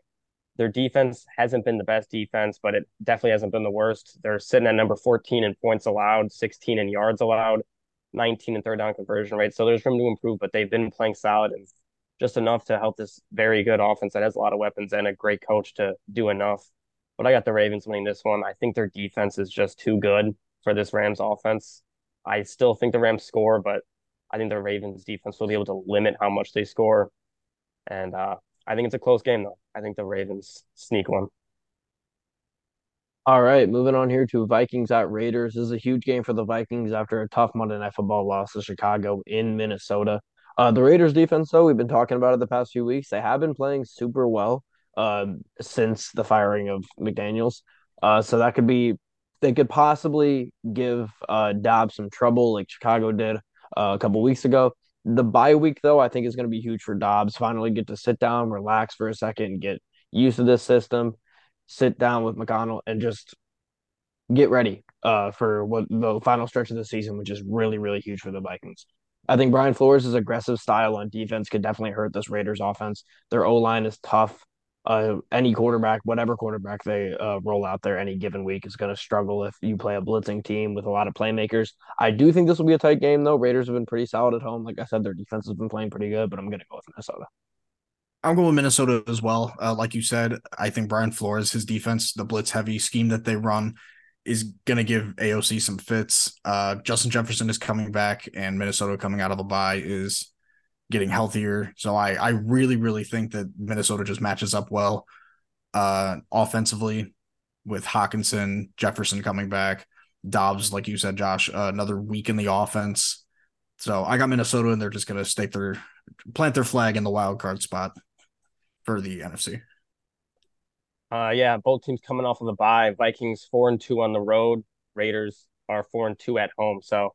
Their defense hasn't been the best defense, but it definitely hasn't been the worst. They're sitting at number 14 in points allowed, 16 in yards allowed. 19 and third down conversion rate. So there's room to improve, but they've been playing solid and just enough to help this very good offense that has a lot of weapons and a great coach to do enough. But I got the Ravens winning this one. I think their defense is just too good for this Rams offense. I still think the Rams score, but I think the Ravens defense will be able to limit how much they score. And uh, I think it's a close game, though. I think the Ravens sneak one. All right, moving on here to Vikings at Raiders. This is a huge game for the Vikings after a tough Monday Night Football loss to Chicago in Minnesota. Uh, the Raiders defense, though, we've been talking about it the past few weeks. They have been playing super well uh, since the firing of McDaniels. Uh, so that could be, they could possibly give uh, Dobbs some trouble like Chicago did uh, a couple weeks ago. The bye week, though, I think is going to be huge for Dobbs. Finally, get to sit down, relax for a second, get used to this system sit down with McConnell and just get ready uh, for what the final stretch of the season, which is really, really huge for the Vikings. I think Brian Flores' aggressive style on defense could definitely hurt this Raiders offense. Their O line is tough. Uh, any quarterback, whatever quarterback they uh, roll out there any given week is going to struggle if you play a blitzing team with a lot of playmakers. I do think this will be a tight game, though. Raiders have been pretty solid at home. Like I said, their defense has been playing pretty good, but I'm going to go with Minnesota. I'm going with Minnesota as well. Uh, like you said, I think Brian Flores, his defense, the blitz heavy scheme that they run, is going to give AOC some fits. Uh, Justin Jefferson is coming back, and Minnesota coming out of the bye is getting healthier. So I I really really think that Minnesota just matches up well uh, offensively with Hockenson, Jefferson coming back, Dobbs, like you said, Josh, uh, another week in the offense. So I got Minnesota, and they're just going to stake their plant their flag in the wild card spot for the NFC. Uh, yeah, both teams coming off of the bye. Vikings four and two on the road. Raiders are four and two at home. So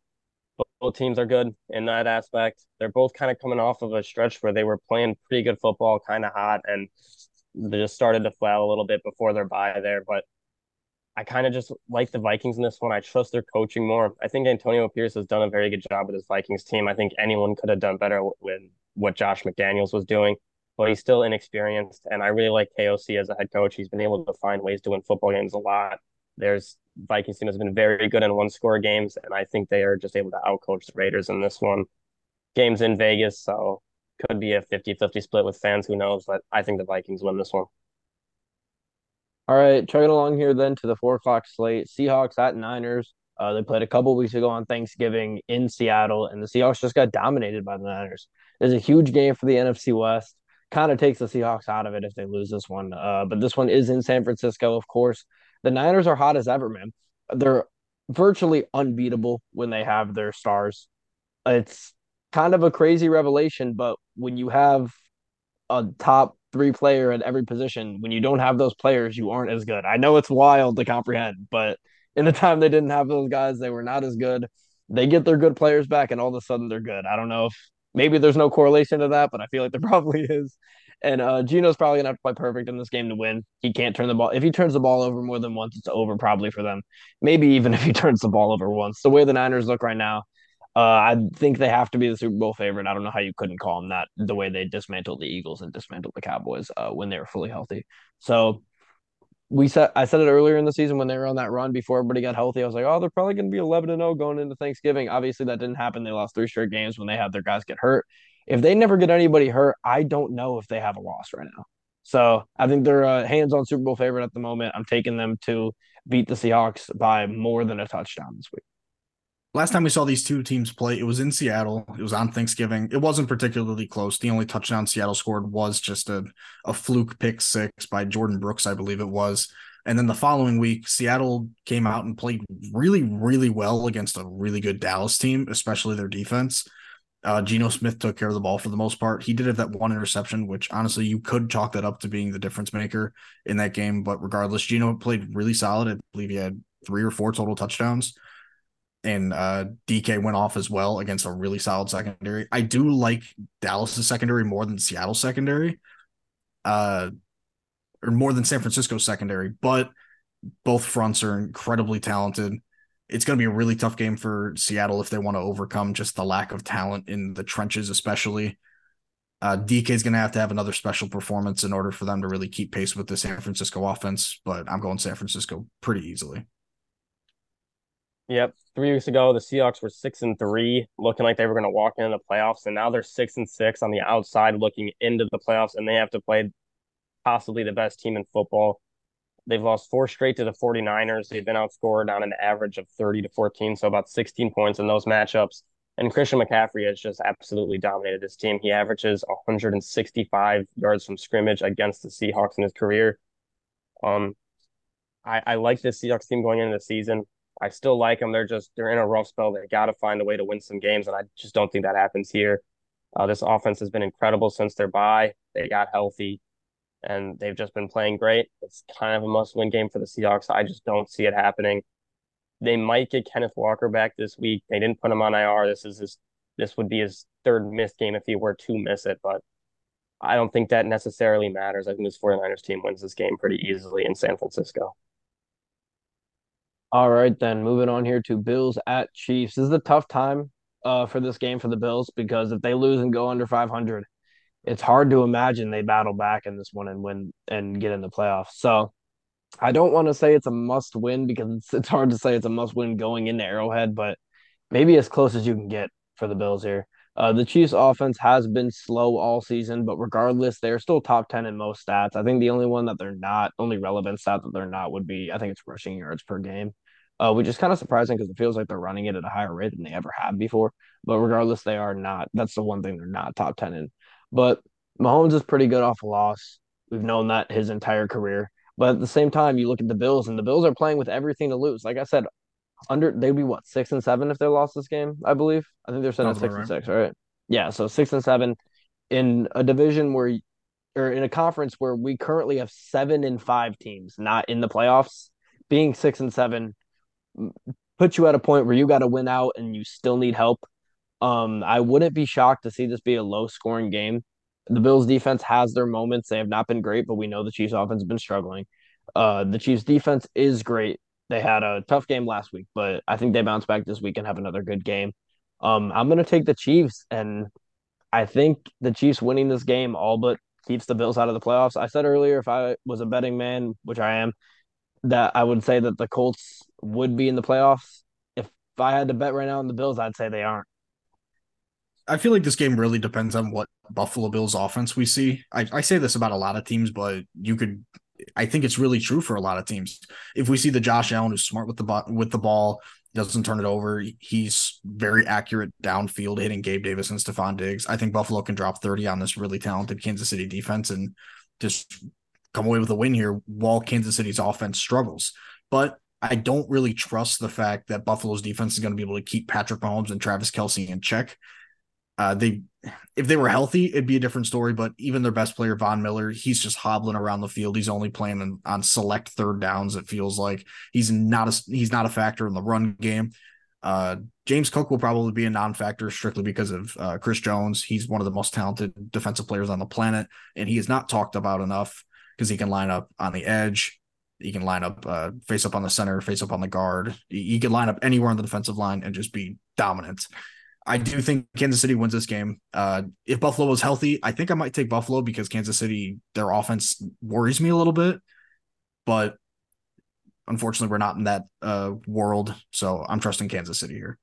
both teams are good in that aspect. They're both kind of coming off of a stretch where they were playing pretty good football, kind of hot, and they just started to flail a little bit before their bye there. But I kind of just like the Vikings in this one. I trust their coaching more. I think Antonio Pierce has done a very good job with his Vikings team. I think anyone could have done better with what Josh McDaniels was doing but he's still inexperienced. And I really like KOC as a head coach. He's been able to find ways to win football games a lot. There's Vikings team has been very good in one score games, and I think they are just able to outcoach the Raiders in this one. Games in Vegas, so could be a 50-50 split with fans, who knows, but I think the Vikings win this one. All right, chugging along here then to the four o'clock slate. Seahawks at Niners. Uh, they played a couple weeks ago on Thanksgiving in Seattle, and the Seahawks just got dominated by the Niners. There's a huge game for the NFC West. Kind of takes the Seahawks out of it if they lose this one. Uh, but this one is in San Francisco, of course. The Niners are hot as ever, man. They're virtually unbeatable when they have their stars. It's kind of a crazy revelation, but when you have a top three player at every position, when you don't have those players, you aren't as good. I know it's wild to comprehend, but in the time they didn't have those guys, they were not as good. They get their good players back, and all of a sudden they're good. I don't know if maybe there's no correlation to that, but I feel like there probably is. And uh, Geno's probably gonna have to play perfect in this game to win. He can't turn the ball. If he turns the ball over more than once, it's over probably for them. Maybe even if he turns the ball over once. The way the Niners look right now, uh, I think they have to be the Super Bowl favorite. I don't know how you couldn't call them that. The way they dismantled the Eagles and dismantled the Cowboys uh, when they were fully healthy. So we said I said it earlier in the season when they were on that run before everybody got healthy. I was like, oh, they're probably going to be eleven and zero going into Thanksgiving. Obviously, that didn't happen. They lost three straight games when they had their guys get hurt. If they never get anybody hurt, I don't know if they have a loss right now. So I think they're a hands-on Super Bowl favorite at the moment. I'm taking them to beat the Seahawks by more than a touchdown this week. Last time we saw these two teams play, it was in Seattle. It was on Thanksgiving. It wasn't particularly close. The only touchdown Seattle scored was just a, a fluke pick six by Jordyn Brooks, I believe it was. And then the following week, Seattle came out and played really, really well against a really good Dallas team, especially their defense. Uh, Geno Smith took care of the ball for the most part. He did have that one interception, which honestly you could chalk that up to being the difference maker in that game. But regardless, Geno played really solid. I believe he had three or four total touchdowns. And uh, DK went off as well against a really solid secondary. I do like Dallas' secondary more than Seattle secondary. Uh, or more than San Francisco's secondary, but both fronts are incredibly talented. It's going to be a really tough game for Seattle if they want to overcome just the lack of talent in the trenches, especially. Uh, DK is going to have to have another special performance in order for them to really keep pace with the San Francisco offense, but I'm going San Francisco pretty easily. Yep. Three weeks ago, the Seahawks were six and three, looking like they were going to walk into the playoffs, and now they're six and six on the outside, looking into the playoffs, and they have to play possibly the best team in football. They've lost four straight to the 49ers. They've been outscored on an average of 30 to 14, so about 16 points in those matchups. And Christian McCaffrey has just absolutely dominated this team. He averages 165 yards from scrimmage against the Seahawks in his career. Um, I, I like this Seahawks team going into the season. I still like them. They're just they're in a rough spell. They got to find a way to win some games, and I just don't think that happens here. Uh, this offense has been incredible since their bye. They got healthy and they've just been playing great. It's kind of a must win game for the Seahawks. I just don't see it happening. They might get Kenneth Walker back this week. They didn't put him on IR. This is his this would be his third missed game if he were to miss it, but I don't think that necessarily matters. I think this 49ers team wins this game pretty easily in San Francisco. All right, then moving on here to Bills at Chiefs. This is a tough time uh, for this game for the Bills because if they lose and go under 500, it's hard to imagine they battle back in this one and win and get in the playoffs. So I don't want to say it's a must win because it's, it's hard to say it's a must win going into Arrowhead, but maybe as close as you can get for the Bills here. Uh, the Chiefs' offense has been slow all season, but regardless, they're still top 10 in most stats. I think the only one that they're not, only relevant stat that they're not would be, I think it's rushing yards per game, uh, which is kind of surprising because it feels like they're running it at a higher rate than they ever have before. But regardless, they are not. That's the one thing they're not top 10 in. But Mahomes is pretty good off a loss. We've known that his entire career. But at the same time, you look at the Bills, and the Bills are playing with everything to lose. Like I said, under they'd be what six and seven if they lost this game. I believe. I think they're sitting at six right. and six. Right? Yeah. So six and seven in a division where, or in a conference where we currently have seven and five teams not in the playoffs. Being six and seven puts you at a point where you got to win out, and you still need help. Um, I wouldn't be shocked to see this be a low scoring game. The Bills defense has their moments. They have not been great, but we know the Chiefs offense has been struggling. Uh, the Chiefs defense is great. They had a tough game last week, but I think they bounce back this week and have another good game. Um, I'm going to take the Chiefs, and I think the Chiefs winning this game all but keeps the Bills out of the playoffs. I said earlier, if I was a betting man, which I am, that I would say that the Colts would be in the playoffs. If I had to bet right now on the Bills, I'd say they aren't. I feel like this game really depends on what Buffalo Bills offense we see. I, I say this about a lot of teams, but you could I think it's really true for a lot of teams. If we see the Josh Allen who's smart with the with the ball, doesn't turn it over. He's very accurate downfield, hitting Gabe Davis and Stefon Diggs. I think Buffalo can drop 30 on this really talented Kansas City defense and just come away with a win here while Kansas City's offense struggles. But I don't really trust the fact that Buffalo's defense is going to be able to keep Patrick Mahomes and Travis Kelce in check. Uh, they, if they were healthy, it'd be a different story. But even their best player, Von Miller, he's just hobbling around the field. He's only playing on, on select third downs. It feels like he's not a he's not a factor in the run game. Uh, James Cook will probably be a non-factor strictly because of uh, Chris Jones. He's one of the most talented defensive players on the planet, and he is not talked about enough because he can line up on the edge. He can line up, uh, face up on the center, face up on the guard. He, can line up anywhere on the defensive line and just be dominant. I do think Kansas City wins this game. Uh, if Buffalo was healthy, I think I might take Buffalo because Kansas City, their offense worries me a little bit. But unfortunately, we're not in that uh, world. So I'm trusting Kansas City here.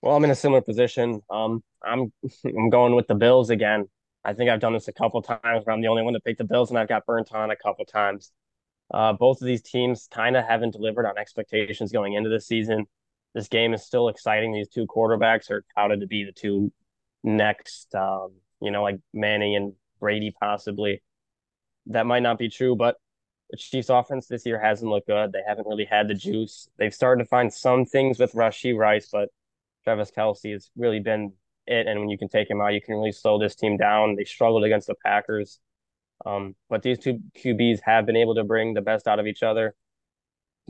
Well, I'm in a similar position. Um, I'm I'm going with the Bills again. I think I've done this a couple times where I'm the only one to pick the Bills, and I've got burnt on a couple times. Uh, both of these teams kind of haven't delivered on expectations going into the season. This game is still exciting. These two quarterbacks are touted to be the two next, um, you know, like Manning and Brady possibly. That might not be true, but the Chiefs offense this year hasn't looked good. They haven't really had the juice. They've started to find some things with Rashee Rice, but Travis Kelce has really been it. And when you can take him out, you can really slow this team down. They struggled against the Packers. Um, but these two QBs have been able to bring the best out of each other.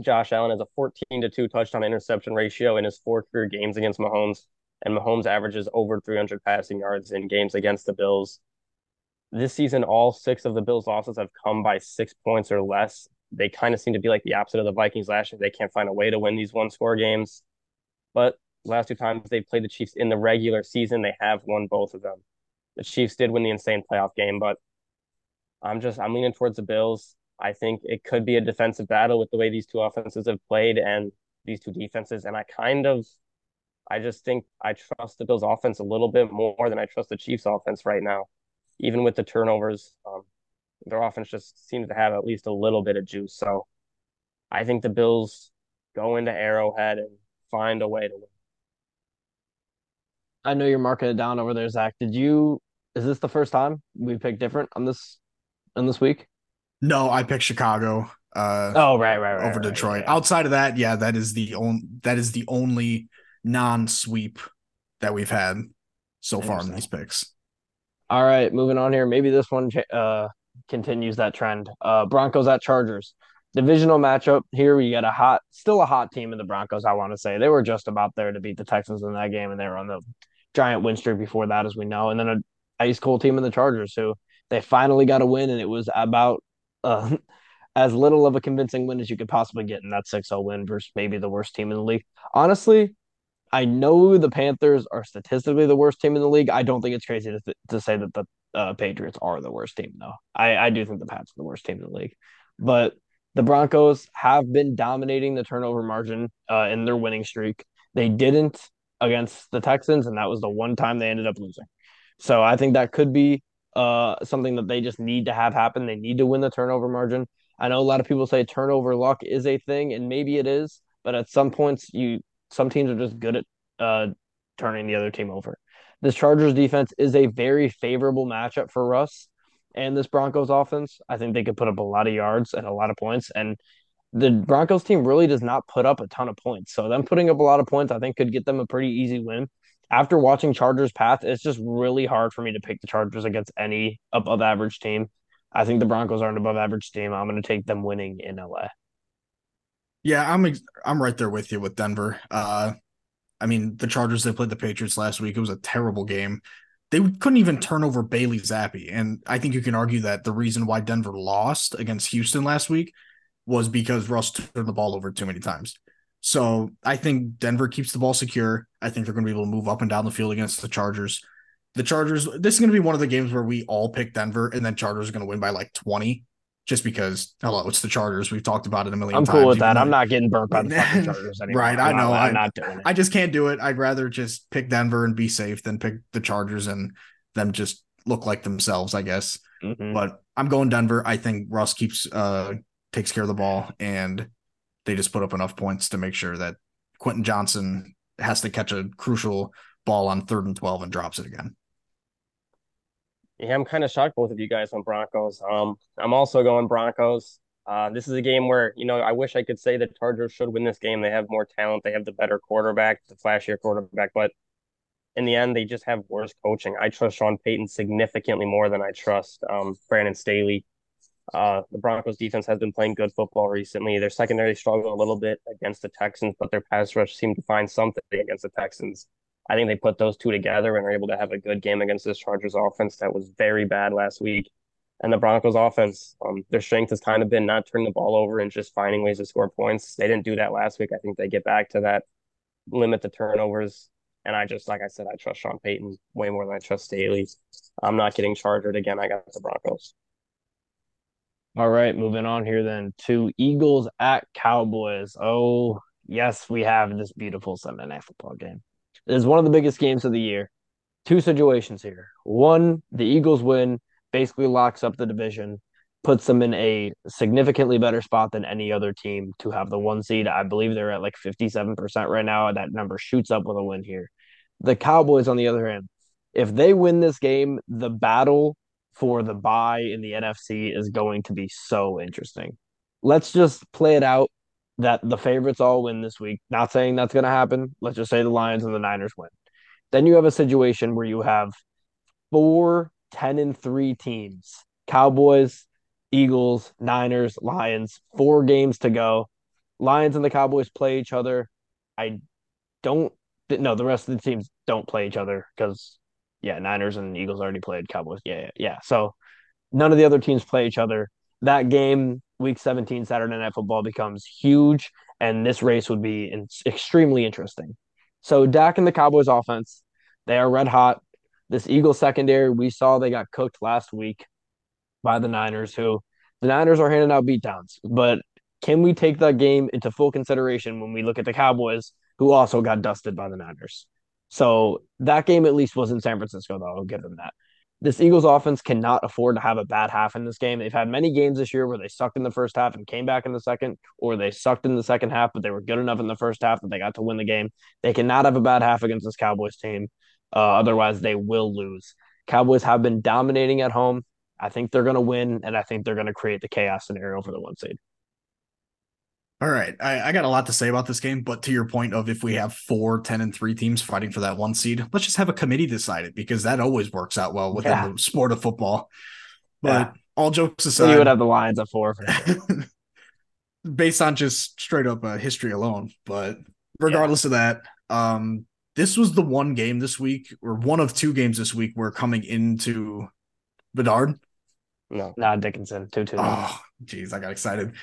Josh Allen has a 14 to 2 touchdown interception ratio in his four career games against Mahomes, and Mahomes averages over 300 passing yards in games against the Bills. This season, all six of the Bills' losses have come by six points or less. They kind of seem to be like the opposite of the Vikings last year. They can't find a way to win these one score games. But last two times they've played the Chiefs in the regular season, they have won both of them. The Chiefs did win the insane playoff game, but I'm just I'm leaning towards the Bills. I think it could be a defensive battle with the way these two offenses have played and these two defenses. And I kind of I just think I trust the Bills offense a little bit more than I trust the Chiefs offense right now. Even with the turnovers, um, their offense just seems to have at least a little bit of juice. So I think the Bills go into Arrowhead and find a way to win. I know you're marking it down over there, Zach. Did you? Is this the first time we picked different on this on this week? No, I picked Chicago. Uh, oh, right, right, right. Over right, Detroit. Yeah. Outside of that, yeah, that is the only that is the only non-sweep that we've had so far in these picks. All right, moving on here. Maybe this one uh, continues that trend. Uh, Broncos at Chargers. Divisional matchup here. We got a hot, still a hot team in the Broncos. I want to say they were just about there to beat the Texans in that game, and they were on the giant win streak before that, as we know. And then a ice cold team in the Chargers, who they finally got a win, and it was about uh, as little of a convincing win as you could possibly get in that 6-0 win versus maybe the worst team in the league. Honestly, I know the Panthers are statistically the worst team in the league. I don't think it's crazy to, th- to say that the uh, Patriots are the worst team, though. I, I do think the Pats are the worst team in the league. But the Broncos have been dominating the turnover margin uh, in their winning streak. They didn't against the Texans, and that was the one time they ended up losing. So I think that could be uh, something that they just need to have happen. They need to win the turnover margin. I know a lot of people say turnover luck is a thing, and maybe it is, but at some points, you some teams are just good at uh, turning the other team over. This Chargers defense is a very favorable matchup for Russ and this Broncos offense. I think they could put up a lot of yards and a lot of points. And the Broncos team really does not put up a ton of points. So them putting up a lot of points, I think could get them a pretty easy win. After watching Chargers path, it's just really hard for me to pick the Chargers against any above average team. I think the Broncos are an above average team. I'm going to take them winning in LA. Yeah, I'm I'm right there with you with Denver. Uh, I mean, the Chargers they played the Patriots last week. It was a terrible game. They couldn't even turn over Bailey Zappe, and I think you can argue that the reason why Denver lost against Houston last week was because Russ turned the ball over too many times. So I think Denver keeps the ball secure. I think they're going to be able to move up and down the field against the Chargers. The Chargers, this is going to be one of the games where we all pick Denver, and then Chargers are going to win by like 20 just because hello, it's the Chargers. We've talked about it a 1000000 I'm times. cool with that. I'm not getting burnt by the fucking Chargers anymore. right, I I'm know. Not, I, I'm not doing it. I just can't do it. I'd rather just pick Denver and be safe than pick the Chargers and them just look like themselves, I guess. Mhm. But I'm going Denver. I think Russ keeps uh takes care of the ball and they just put up enough points to make sure that Quentin Johnston has to catch a crucial ball on third and 12 and drops it again. Yeah, I'm kind of shocked both of you guys on Broncos. Um, I'm also going Broncos. Uh, this is a game where, you know, I wish I could say the Chargers should win this game. They have more talent, they have the better quarterback, the flashier quarterback, but in the end, they just have worse coaching. I trust Sean Payton significantly more than I trust um, Brandon Staley. Uh, the Broncos defense has been playing good football recently. Their secondary struggled a little bit against the Texans, but their pass rush seemed to find something against the Texans. I think they put those two together and are able to have a good game against this Chargers offense that was very bad last week. And the Broncos offense, um, their strength has kind of been not turning the ball over and just finding ways to score points. They didn't do that last week. I think they get back to that, limit the turnovers. And I just, like I said, I trust Sean Payton way more than I trust Staley. I'm not getting charged again. I got the Broncos. All right, moving on here then to Eagles at Cowboys. Oh, yes, we have this beautiful Sunday night football game. It is one of the biggest games of the year. Two situations here. One, the Eagles win, basically locks up the division, puts them in a significantly better spot than any other team to have the one seed. I believe they're at like 57% right now. That number shoots up with a win here. The Cowboys, on the other hand, if they win this game, the battle for the bye in the NFC is going to be so interesting. Let's just play it out that the favorites all win this week. Not saying that's going to happen. Let's just say the Lions and the Niners win. Then you have a situation where you have four 10 and 3 teams Cowboys, Eagles, Niners, Lions, four games to go. Lions and the Cowboys play each other. I don't no, the rest of the teams don't play each other because yeah, Niners and Eagles already played Cowboys. Yeah, yeah, yeah. So none of the other teams play each other. That game, week 17, Saturday Night Football, becomes huge, and this race would be in- extremely interesting. So Dak and the Cowboys offense, they are red hot. This Eagles secondary, we saw they got cooked last week by the Niners, who the Niners are handing out beatdowns. But can we take that game into full consideration when we look at the Cowboys, who also got dusted by the Niners? So that game at least was in San Francisco, though. I'll give them that. This Eagles offense cannot afford to have a bad half in this game. They've had many games this year where they sucked in the first half and came back in the second, or they sucked in the second half, but they were good enough in the first half that they got to win the game. They cannot have a bad half against this Cowboys team. Uh, otherwise, they will lose. Cowboys have been dominating at home. I think they're going to win, and I think they're going to create the chaos scenario for the one seed. All right. I, I, got a lot to say about this game, but to your point of if we have four 10 and 3 teams fighting for that one seed, let's just have a committee decide it because that always works out well within yeah. the sport of football. But yeah. all jokes aside, you would have the Lions at four based on just straight up uh, history alone. But regardless yeah. of that, um, this was the one game this week, or one of two games this week, we're coming into Bedard. No, not Dickinson. Two two. Oh, geez, I got excited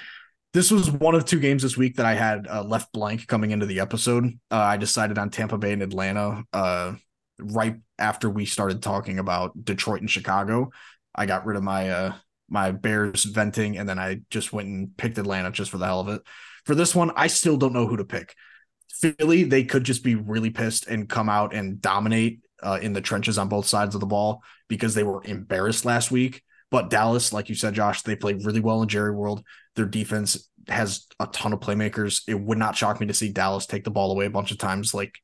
this was one of two games this week that I had uh, left blank coming into the episode. Uh, I decided on Tampa Bay and Atlanta uh, right after we started talking about Detroit and Chicago. I got rid of my uh, my Bears venting, and then I just went and picked Atlanta just for the hell of it. For this one, I still don't know who to pick. Philly, they could just be really pissed and come out and dominate uh, in the trenches on both sides of the ball because they were embarrassed last week. But Dallas, like you said, Josh, they play really well in Jerry World. Their defense has a ton of playmakers. It would not shock me to see Dallas take the ball away a bunch of times, like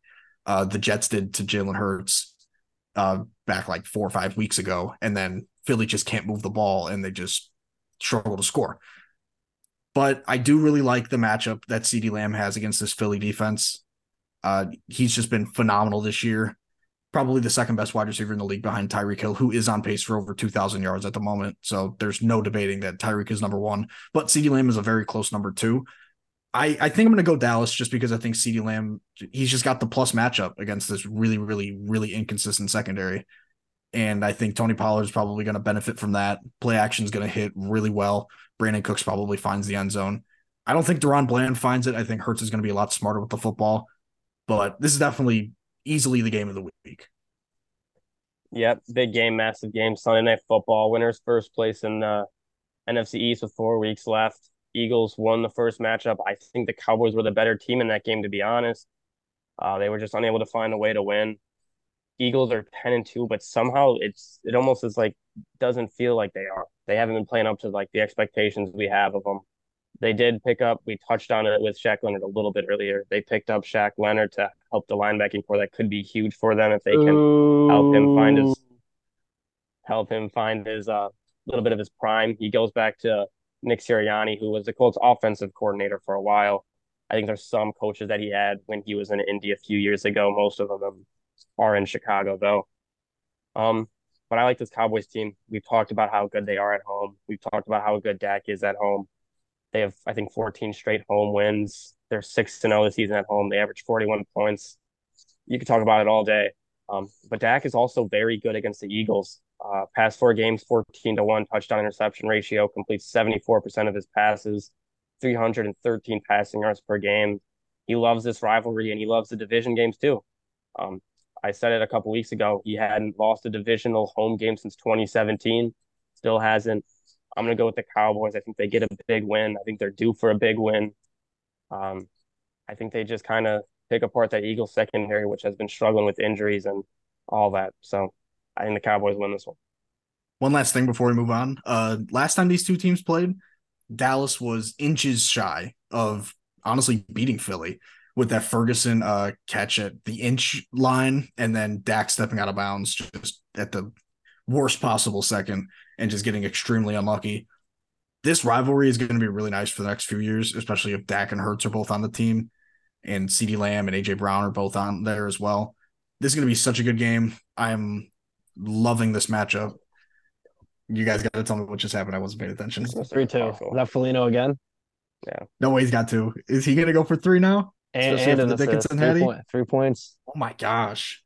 uh, the Jets did to Jalen Hurts uh, back like four or five weeks ago. And then Philly just can't move the ball and they just struggle to score. But I do really like the matchup that CeeDee Lamb has against this Philly defense. Uh, he's just been phenomenal this year probably the second best wide receiver in the league behind Tyreek Hill, who is on pace for over 2,000 yards at the moment. So there's no debating that Tyreek is number one, but CeeDee Lamb is a very close number two. I, I think I'm going to go Dallas just because I think CeeDee Lamb, he's just got the plus matchup against this really, really, really inconsistent secondary. And I think Tony Pollard is probably going to benefit from that. Play action is going to hit really well. Brandin Cooks probably finds the end zone. I don't think DaRon Bland finds it. I think Hurts is going to be a lot smarter with the football. But this is definitely easily the game of the week. Yep, big game, massive game. Sunday night football. Winners first place in the NFC East with four weeks left. Eagles won the first matchup. I think the Cowboys were the better team in that game, to be honest. Uh, they were just unable to find a way to win. Eagles are ten and two, but somehow it's it almost is like doesn't feel like they are. They haven't been playing up to like the expectations we have of them. They did pick up. We touched on it with Shaq Leonard a little bit earlier. They picked up Shaq Leonard to help the linebacking corps. That could be huge for them if they can Ooh. help him find his help him find his uh little bit of his prime. He goes back to Nick Sirianni, who was the Colts offensive coordinator for a while. I think there's some coaches that he had when he was in Indy a few years ago. Most of them are in Chicago though. Um, but I like this Cowboys team. We've talked about how good they are at home. We've talked about how good Dak is at home. They have, I think, 14 straight home wins. They're six to zero this season at home. They average 41 points. You could talk about it all day. Um, but Dak is also very good against the Eagles. Uh, past four games, 14 to 1 touchdown interception ratio, completes 74% of his passes, 313 passing yards per game. He loves this rivalry and he loves the division games too. Um, I said it a couple weeks ago. He hadn't lost a divisional home game since 2017. Still hasn't. I'm going to go with the Cowboys. I think they get a big win. I think they're due for a big win. Um, I think they just kind of pick apart that Eagles secondary, which has been struggling with injuries and all that. So I think the Cowboys win this one. One last thing before we move on. Uh, last time these two teams played, Dallas was inches shy of honestly beating Philly with that Ferguson uh, catch at the inch line and then Dak stepping out of bounds just at the worst possible second and just getting extremely unlucky. This rivalry is going to be really nice for the next few years, especially if Dak and Hurts are both on the team and CeeDee Lamb and AJ Brown are both on there as well. This is going to be such a good game. I'm loving this matchup. You guys got to tell me what just happened. I wasn't paying attention. Three two. Is that Foligno again? Yeah. No way he's got two. Is he going to go for three now? And, and an Dickinson three, point, three points. Oh my gosh.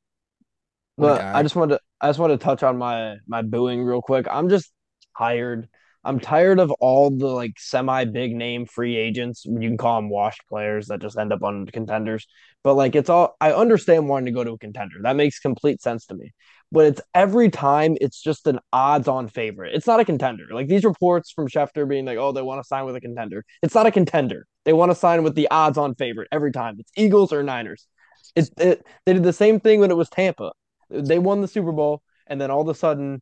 But I just wanted to I just want to touch on my my booing real quick. I'm just tired. I'm tired of all the like semi big name free agents. You can call them washed players that just end up on contenders. But like it's all I understand wanting to go to a contender. That makes complete sense to me. But it's every time it's just an odds on favorite. It's not a contender. Like these reports from Schefter being like, oh, they want to sign with a contender. It's not a contender. They want to sign with the odds on favorite every time. It's Eagles or Niners. It, it they did the same thing when it was Tampa. They won the Super Bowl, and then all of a sudden,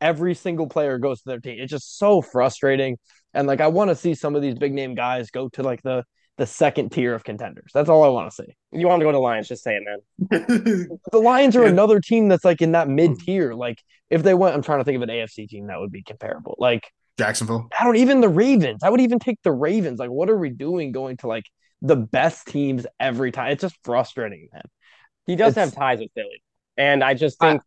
every single player goes to their team. It's just so frustrating. And like, I want to see some of these big name guys go to like the the second tier of contenders. That's all I want to see. You want to go to Lions? Just say it, man. the Lions are yeah. another team that's like in that hmm. mid tier. Like, if they went, I'm trying to think of an AFC team that would be comparable. Like Jacksonville. I don't even the Ravens. I would even take the Ravens. Like, what are we doing going to like the best teams every time? It's just frustrating, man. He does it's, have ties with Philly. And I just think, I,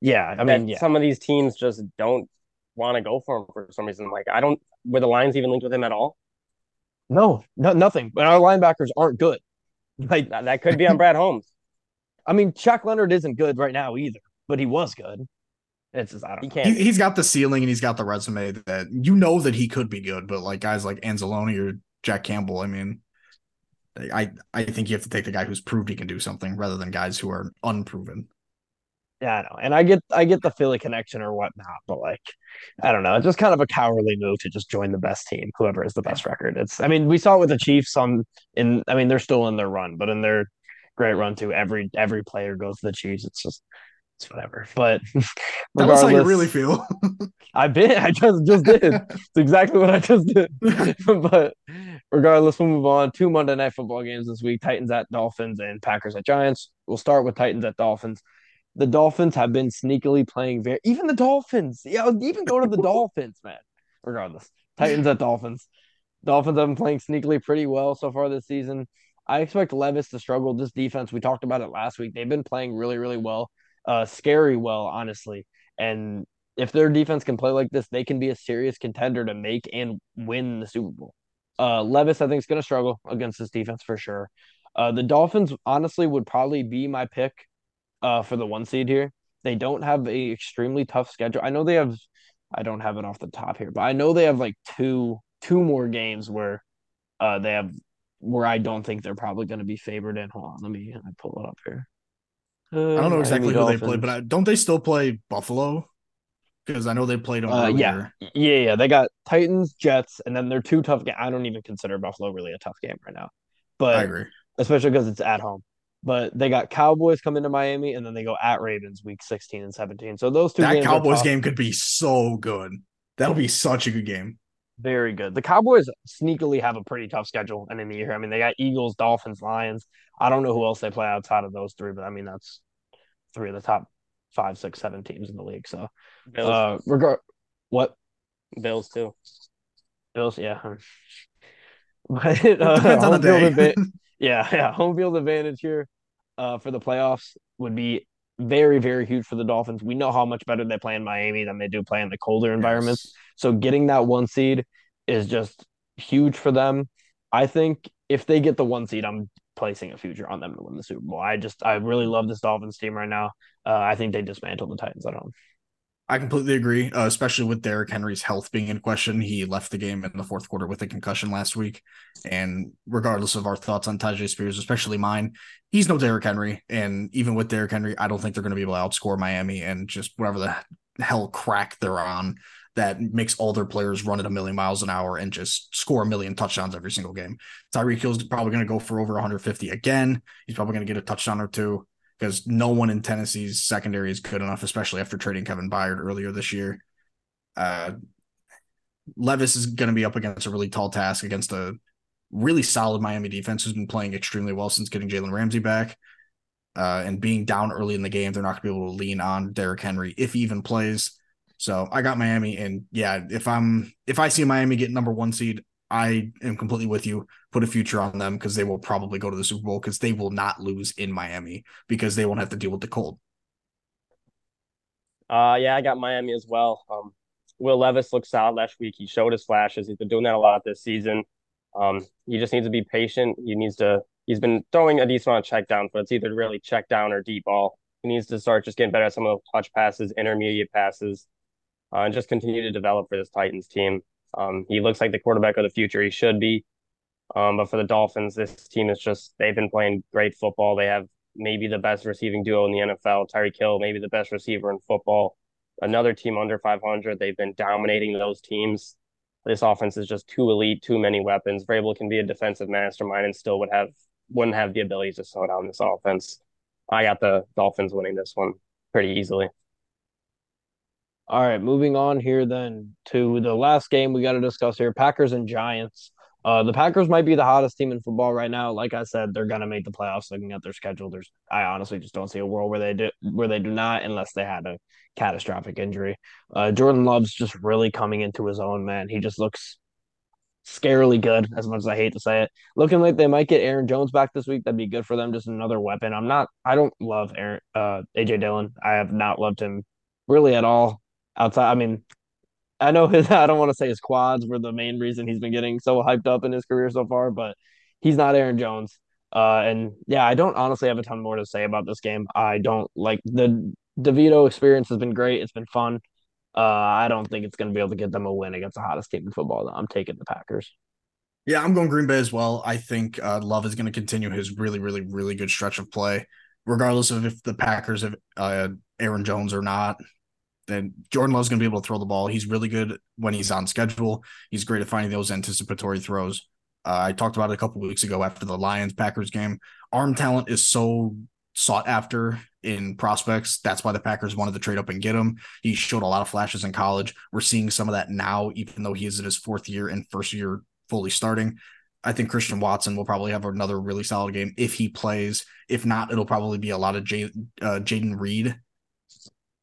yeah, I mean, yeah. some of these teams just don't want to go for him for some reason. Like, I don't, were the Lions even linked with him at all? No, no, nothing. But our linebackers aren't good. Like that, that could be on Brad Holmes. I mean, Shaq Leonard isn't good right now either, but he was good. It's just I don't. He can't. He, has got the ceiling and he's got the resume that you know that he could be good, but like guys like Anzalone or Jack Campbell, I mean, I I think you have to take the guy who's proved he can do something rather than guys who are unproven. Yeah, I know. And I get I get the Philly connection or whatnot, but like I don't know. It's just kind of a cowardly move to just join the best team, whoever has the best record. It's I mean, we saw it with the Chiefs on in I mean, they're still in their run, but in their great run too, every every player goes to the Chiefs. It's just it's whatever. But that's how you really feel. I been I just just did. it's exactly what I just did. but regardless, we'll move on. Two Monday night football games this week: Titans at Dolphins and Packers at Giants. We'll start with Titans at Dolphins. The Dolphins have been sneakily playing very. Even the Dolphins, yeah, even go to the Dolphins, man. Regardless, Titans at Dolphins. Dolphins have been playing sneakily pretty well so far this season. I expect Levis to struggle. This defense, we talked about it last week. They've been playing really, really well uh, scary well, honestly. And if their defense can play like this, they can be a serious contender to make and win the Super Bowl. Uh, Levis, I think, is going to struggle against this defense for sure. Uh, the Dolphins, honestly, would probably be my pick uh, for the one seed here. They don't have a extremely tough schedule. I know they have. I don't have it off the top here, but I know they have like two two more games where uh, they have where I don't think they're probably going to be favored in. Hold on, let me I pull it up here. Uh, I don't know exactly who Dolphins. they play, but I, don't they still play Buffalo? Because I know they played them. Uh, yeah, yeah, yeah. They got Titans, Jets, and then they're two tough games. I don't even consider Buffalo really a tough game right now, but I agree, especially because it's at home. But they got Cowboys coming to Miami, and then they go at Ravens week sixteen and seventeen. So those two that Cowboys game could be so good. That'll be such a good game. Very good. The Cowboys sneakily have a pretty tough schedule and in the year. I mean, they got Eagles, Dolphins, Lions. I don't know who else they play outside of those three, but I mean that's three of the top five, six, seven teams in the league. So Bills, uh regard what Bills too. Bills, yeah. But uh, Depends on the home field day. yeah, yeah, home field advantage here uh, for the playoffs would be very, very huge for the Dolphins. We know how much better they play in Miami than they do play in the colder environments. Yes. So getting that one seed is just huge for them. I think if they get the one seed, I'm placing a future on them to win the Super Bowl. I just I really love this Dolphins team right now. Uh, I think they dismantle the Titans at home. I completely agree, uh, especially with Derrick Henry's health being in question. He left the game in the fourth quarter with a concussion last week. And regardless of our thoughts on Tyjae Spears, especially mine, he's no Derrick Henry. And even with Derrick Henry, I don't think they're going to be able to outscore Miami and just whatever the hell crack they're on that makes all their players run at a million miles an hour and just score a million touchdowns every single game. Tyreek Hill's probably going to go for over 150 again. He's probably going to get a touchdown or two because no one in Tennessee's secondary is good enough, especially after trading Kevin Byard earlier this year. Uh, Levis is going to be up against a really tall task against a really solid Miami defense who's been playing extremely well since getting Jalen Ramsey back. Uh, and being down early in the game, they're not going to be able to lean on Derrick Henry if he even plays. So I got Miami, and yeah, if I'm if I see Miami get number one seed, I am completely with you. Put a future on them because they will probably go to the Super Bowl because they will not lose in Miami because they won't have to deal with the cold. Uh, yeah, I got Miami as well. Um, Will Levis looked solid last week. He showed his flashes. He's been doing that a lot this season. Um, he just needs to be patient. He needs to. He's been throwing a decent amount of check down, but it's either really check down or deep ball. He needs to start just getting better at some of the touch passes, intermediate passes, uh, and just continue to develop for this Titans team. Um, he looks like the quarterback of the future. He should be. Um, but for the Dolphins, this team is just they've been playing great football. They have maybe the best receiving duo in the NFL. Tyreek Hill, maybe the best receiver in football. Another team under 500. They've been dominating those teams. This offense is just too elite, too many weapons. Vrabel can be a defensive mastermind and still would have wouldn't have the ability to slow down this offense. I got the Dolphins winning this one pretty easily. All right, moving on here then to the last game we got to discuss here Packers and Giants. Uh, the Packers might be the hottest team in football right now. Like I said, they're gonna make the playoffs. Looking at their schedule, there's I honestly just don't see a world where they do where they do not, unless they had a catastrophic injury. Uh, Jordan Love's just really coming into his own. Man, he just looks scarily good. As much as I hate to say it, looking like they might get Aaron Jones back this week. That'd be good for them. Just another weapon. I'm not. I don't love Aaron uh, AJ Dillon. I have not loved him really at all. Outside, I mean, I know his I don't want to say his quads were the main reason he's been getting so hyped up in his career so far, but he's not Aaron Jones. Uh, and yeah, I don't honestly have a ton more to say about this game. I don't like the DeVito experience has been great. It's been fun. Uh, I don't think it's going to be able to get them a win against the hottest team in football. Though. I'm taking the Packers. Yeah, I'm going Green Bay as well. I think uh, Love is going to continue his really, really, really good stretch of play, regardless of if the Packers have uh, Aaron Jones or not. Then Jordan Love's going to be able to throw the ball. He's really good when he's on schedule. He's great at finding those anticipatory throws. Uh, I talked about it a couple weeks ago after the Lions Packers game. Arm talent is so sought after in prospects. That's why the Packers wanted to trade up and get him. He showed a lot of flashes in college. We're seeing some of that now, even though he is in his fourth year and first year fully starting. I think Christian Watson will probably have another really solid game if he plays. If not, it'll probably be a lot of uh, Jayden Reed.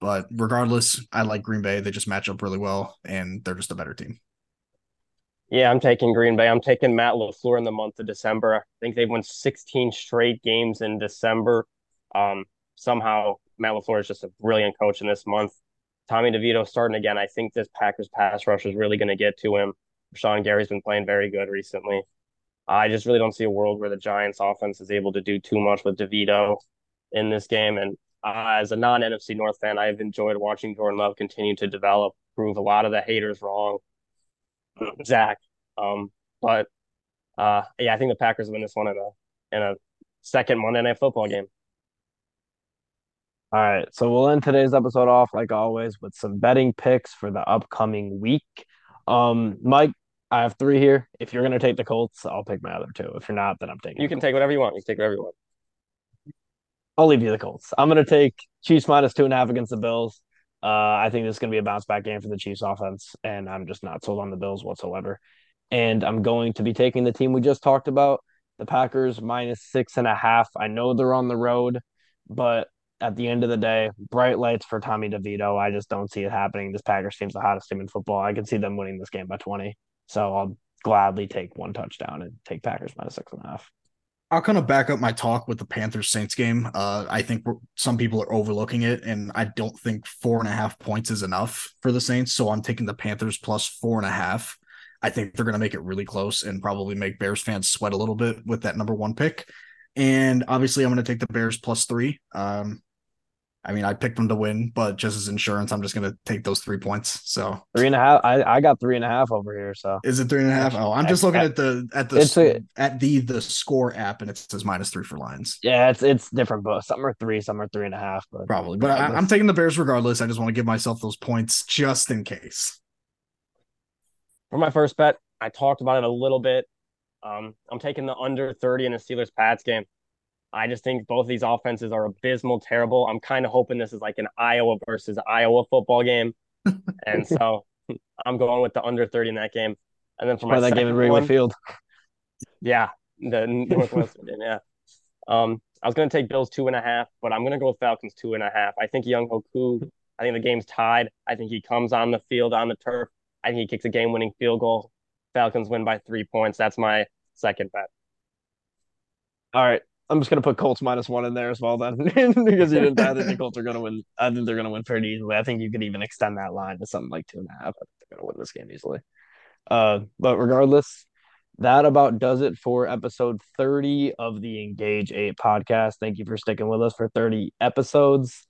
But regardless, I like Green Bay. They just match up really well, and they're just a better team. Yeah, I'm taking Green Bay. I'm taking Matt LaFleur in the month of December. I think they've won 16 straight games in December. Um, somehow, Matt LaFleur is just a brilliant coach in this month. Tommy DeVito starting again. I think this Packers pass rush is really going to get to him. Rashan Gary's been playing very good recently. I just really don't see a world where the Giants offense is able to do too much with DeVito in this game. And uh, as a non NFC North fan, I've enjoyed watching Jordan Love continue to develop, prove a lot of the haters wrong. Zach. Um, but uh, yeah, I think the Packers win this one in a in a second Monday Night Football game. All right, so we'll end today's episode off like always with some betting picks for the upcoming week. Um, Mike, I have three here. If you're gonna take the Colts, I'll pick my other two. If you're not, then I'm taking. You can Colts. take whatever you want. You can take whatever you want. I'll leave you the Colts. I'm gonna take Chiefs minus two and a half against the Bills. Uh, I think this is going to be a bounce back game for the Chiefs offense, and I'm just not sold on the Bills whatsoever. And I'm going to be taking the team we just talked about, the Packers minus six and a half. I know they're on the road, but at the end of the day, bright lights for Tommy DeVito. I just don't see it happening. This Packers team's the hottest team in football. I can see them winning this game by 20. So I'll gladly take one touchdown and take Packers minus six and a half. I'll kind of back up my talk with the Panthers Saints game. Uh, I think some people are overlooking it, and I don't think four and a half points is enough for the Saints. So I'm taking the Panthers plus four and a half. I think they're going to make it really close and probably make Bears fans sweat a little bit with that number one pick. And obviously, I'm going to take the Bears plus three. Um, I mean, I picked them to win, but just as insurance, I'm just going to take those three points. So three and a half. I, I got three and a half over here. So is it three and a half? Oh, I'm just looking at the at the it's a, at the the score app, and it says minus three for Lions. Yeah, it's it's different, but some are three, some are three and a half. But probably, but I, I'm taking the Bears regardless. I just want to give myself those points just in case. For my first bet, I talked about it a little bit. Um, I'm taking the under 30 in the Steelers Pats game. I just think both of these offenses are abysmal, terrible. I'm kind of hoping this is like an Iowa versus Iowa football game. and so I'm going with the under 30 in that game. And then for my that game in Wrigley Field. Yeah, the Northwestern yeah. Um, I was going to take Bills two and a half, but I'm going to go with Falcons two and a half. I think Younghoe Koo, I think the game's tied. I think he comes on the field, on the turf. I think he kicks a game winning field goal. Falcons win by three points. That's my second bet. All right. I'm just gonna put Colts minus one in there as well then, because you didn't. I think the Colts are gonna win. I think they're gonna win pretty easily. I think you could even extend that line to something like two and a half. I think they're gonna win this game easily. Uh, but regardless, that about does it for episode 30 of the Engage Eight podcast. Thank you for sticking with us for 30 episodes.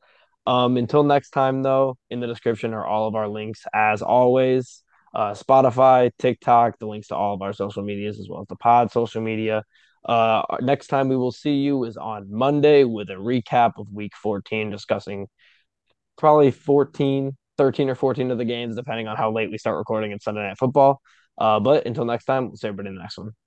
Um, until next time, though, in the description are all of our links as always. Uh, Spotify, TikTok, the links to all of our social medias as well as the pod social media. Uh, next time we will see you is on Monday with a recap of week 14, discussing probably 14, 13 or 14 of the games, depending on how late we start recording in Sunday Night Football. Uh, but until next time, we'll see everybody in the next one.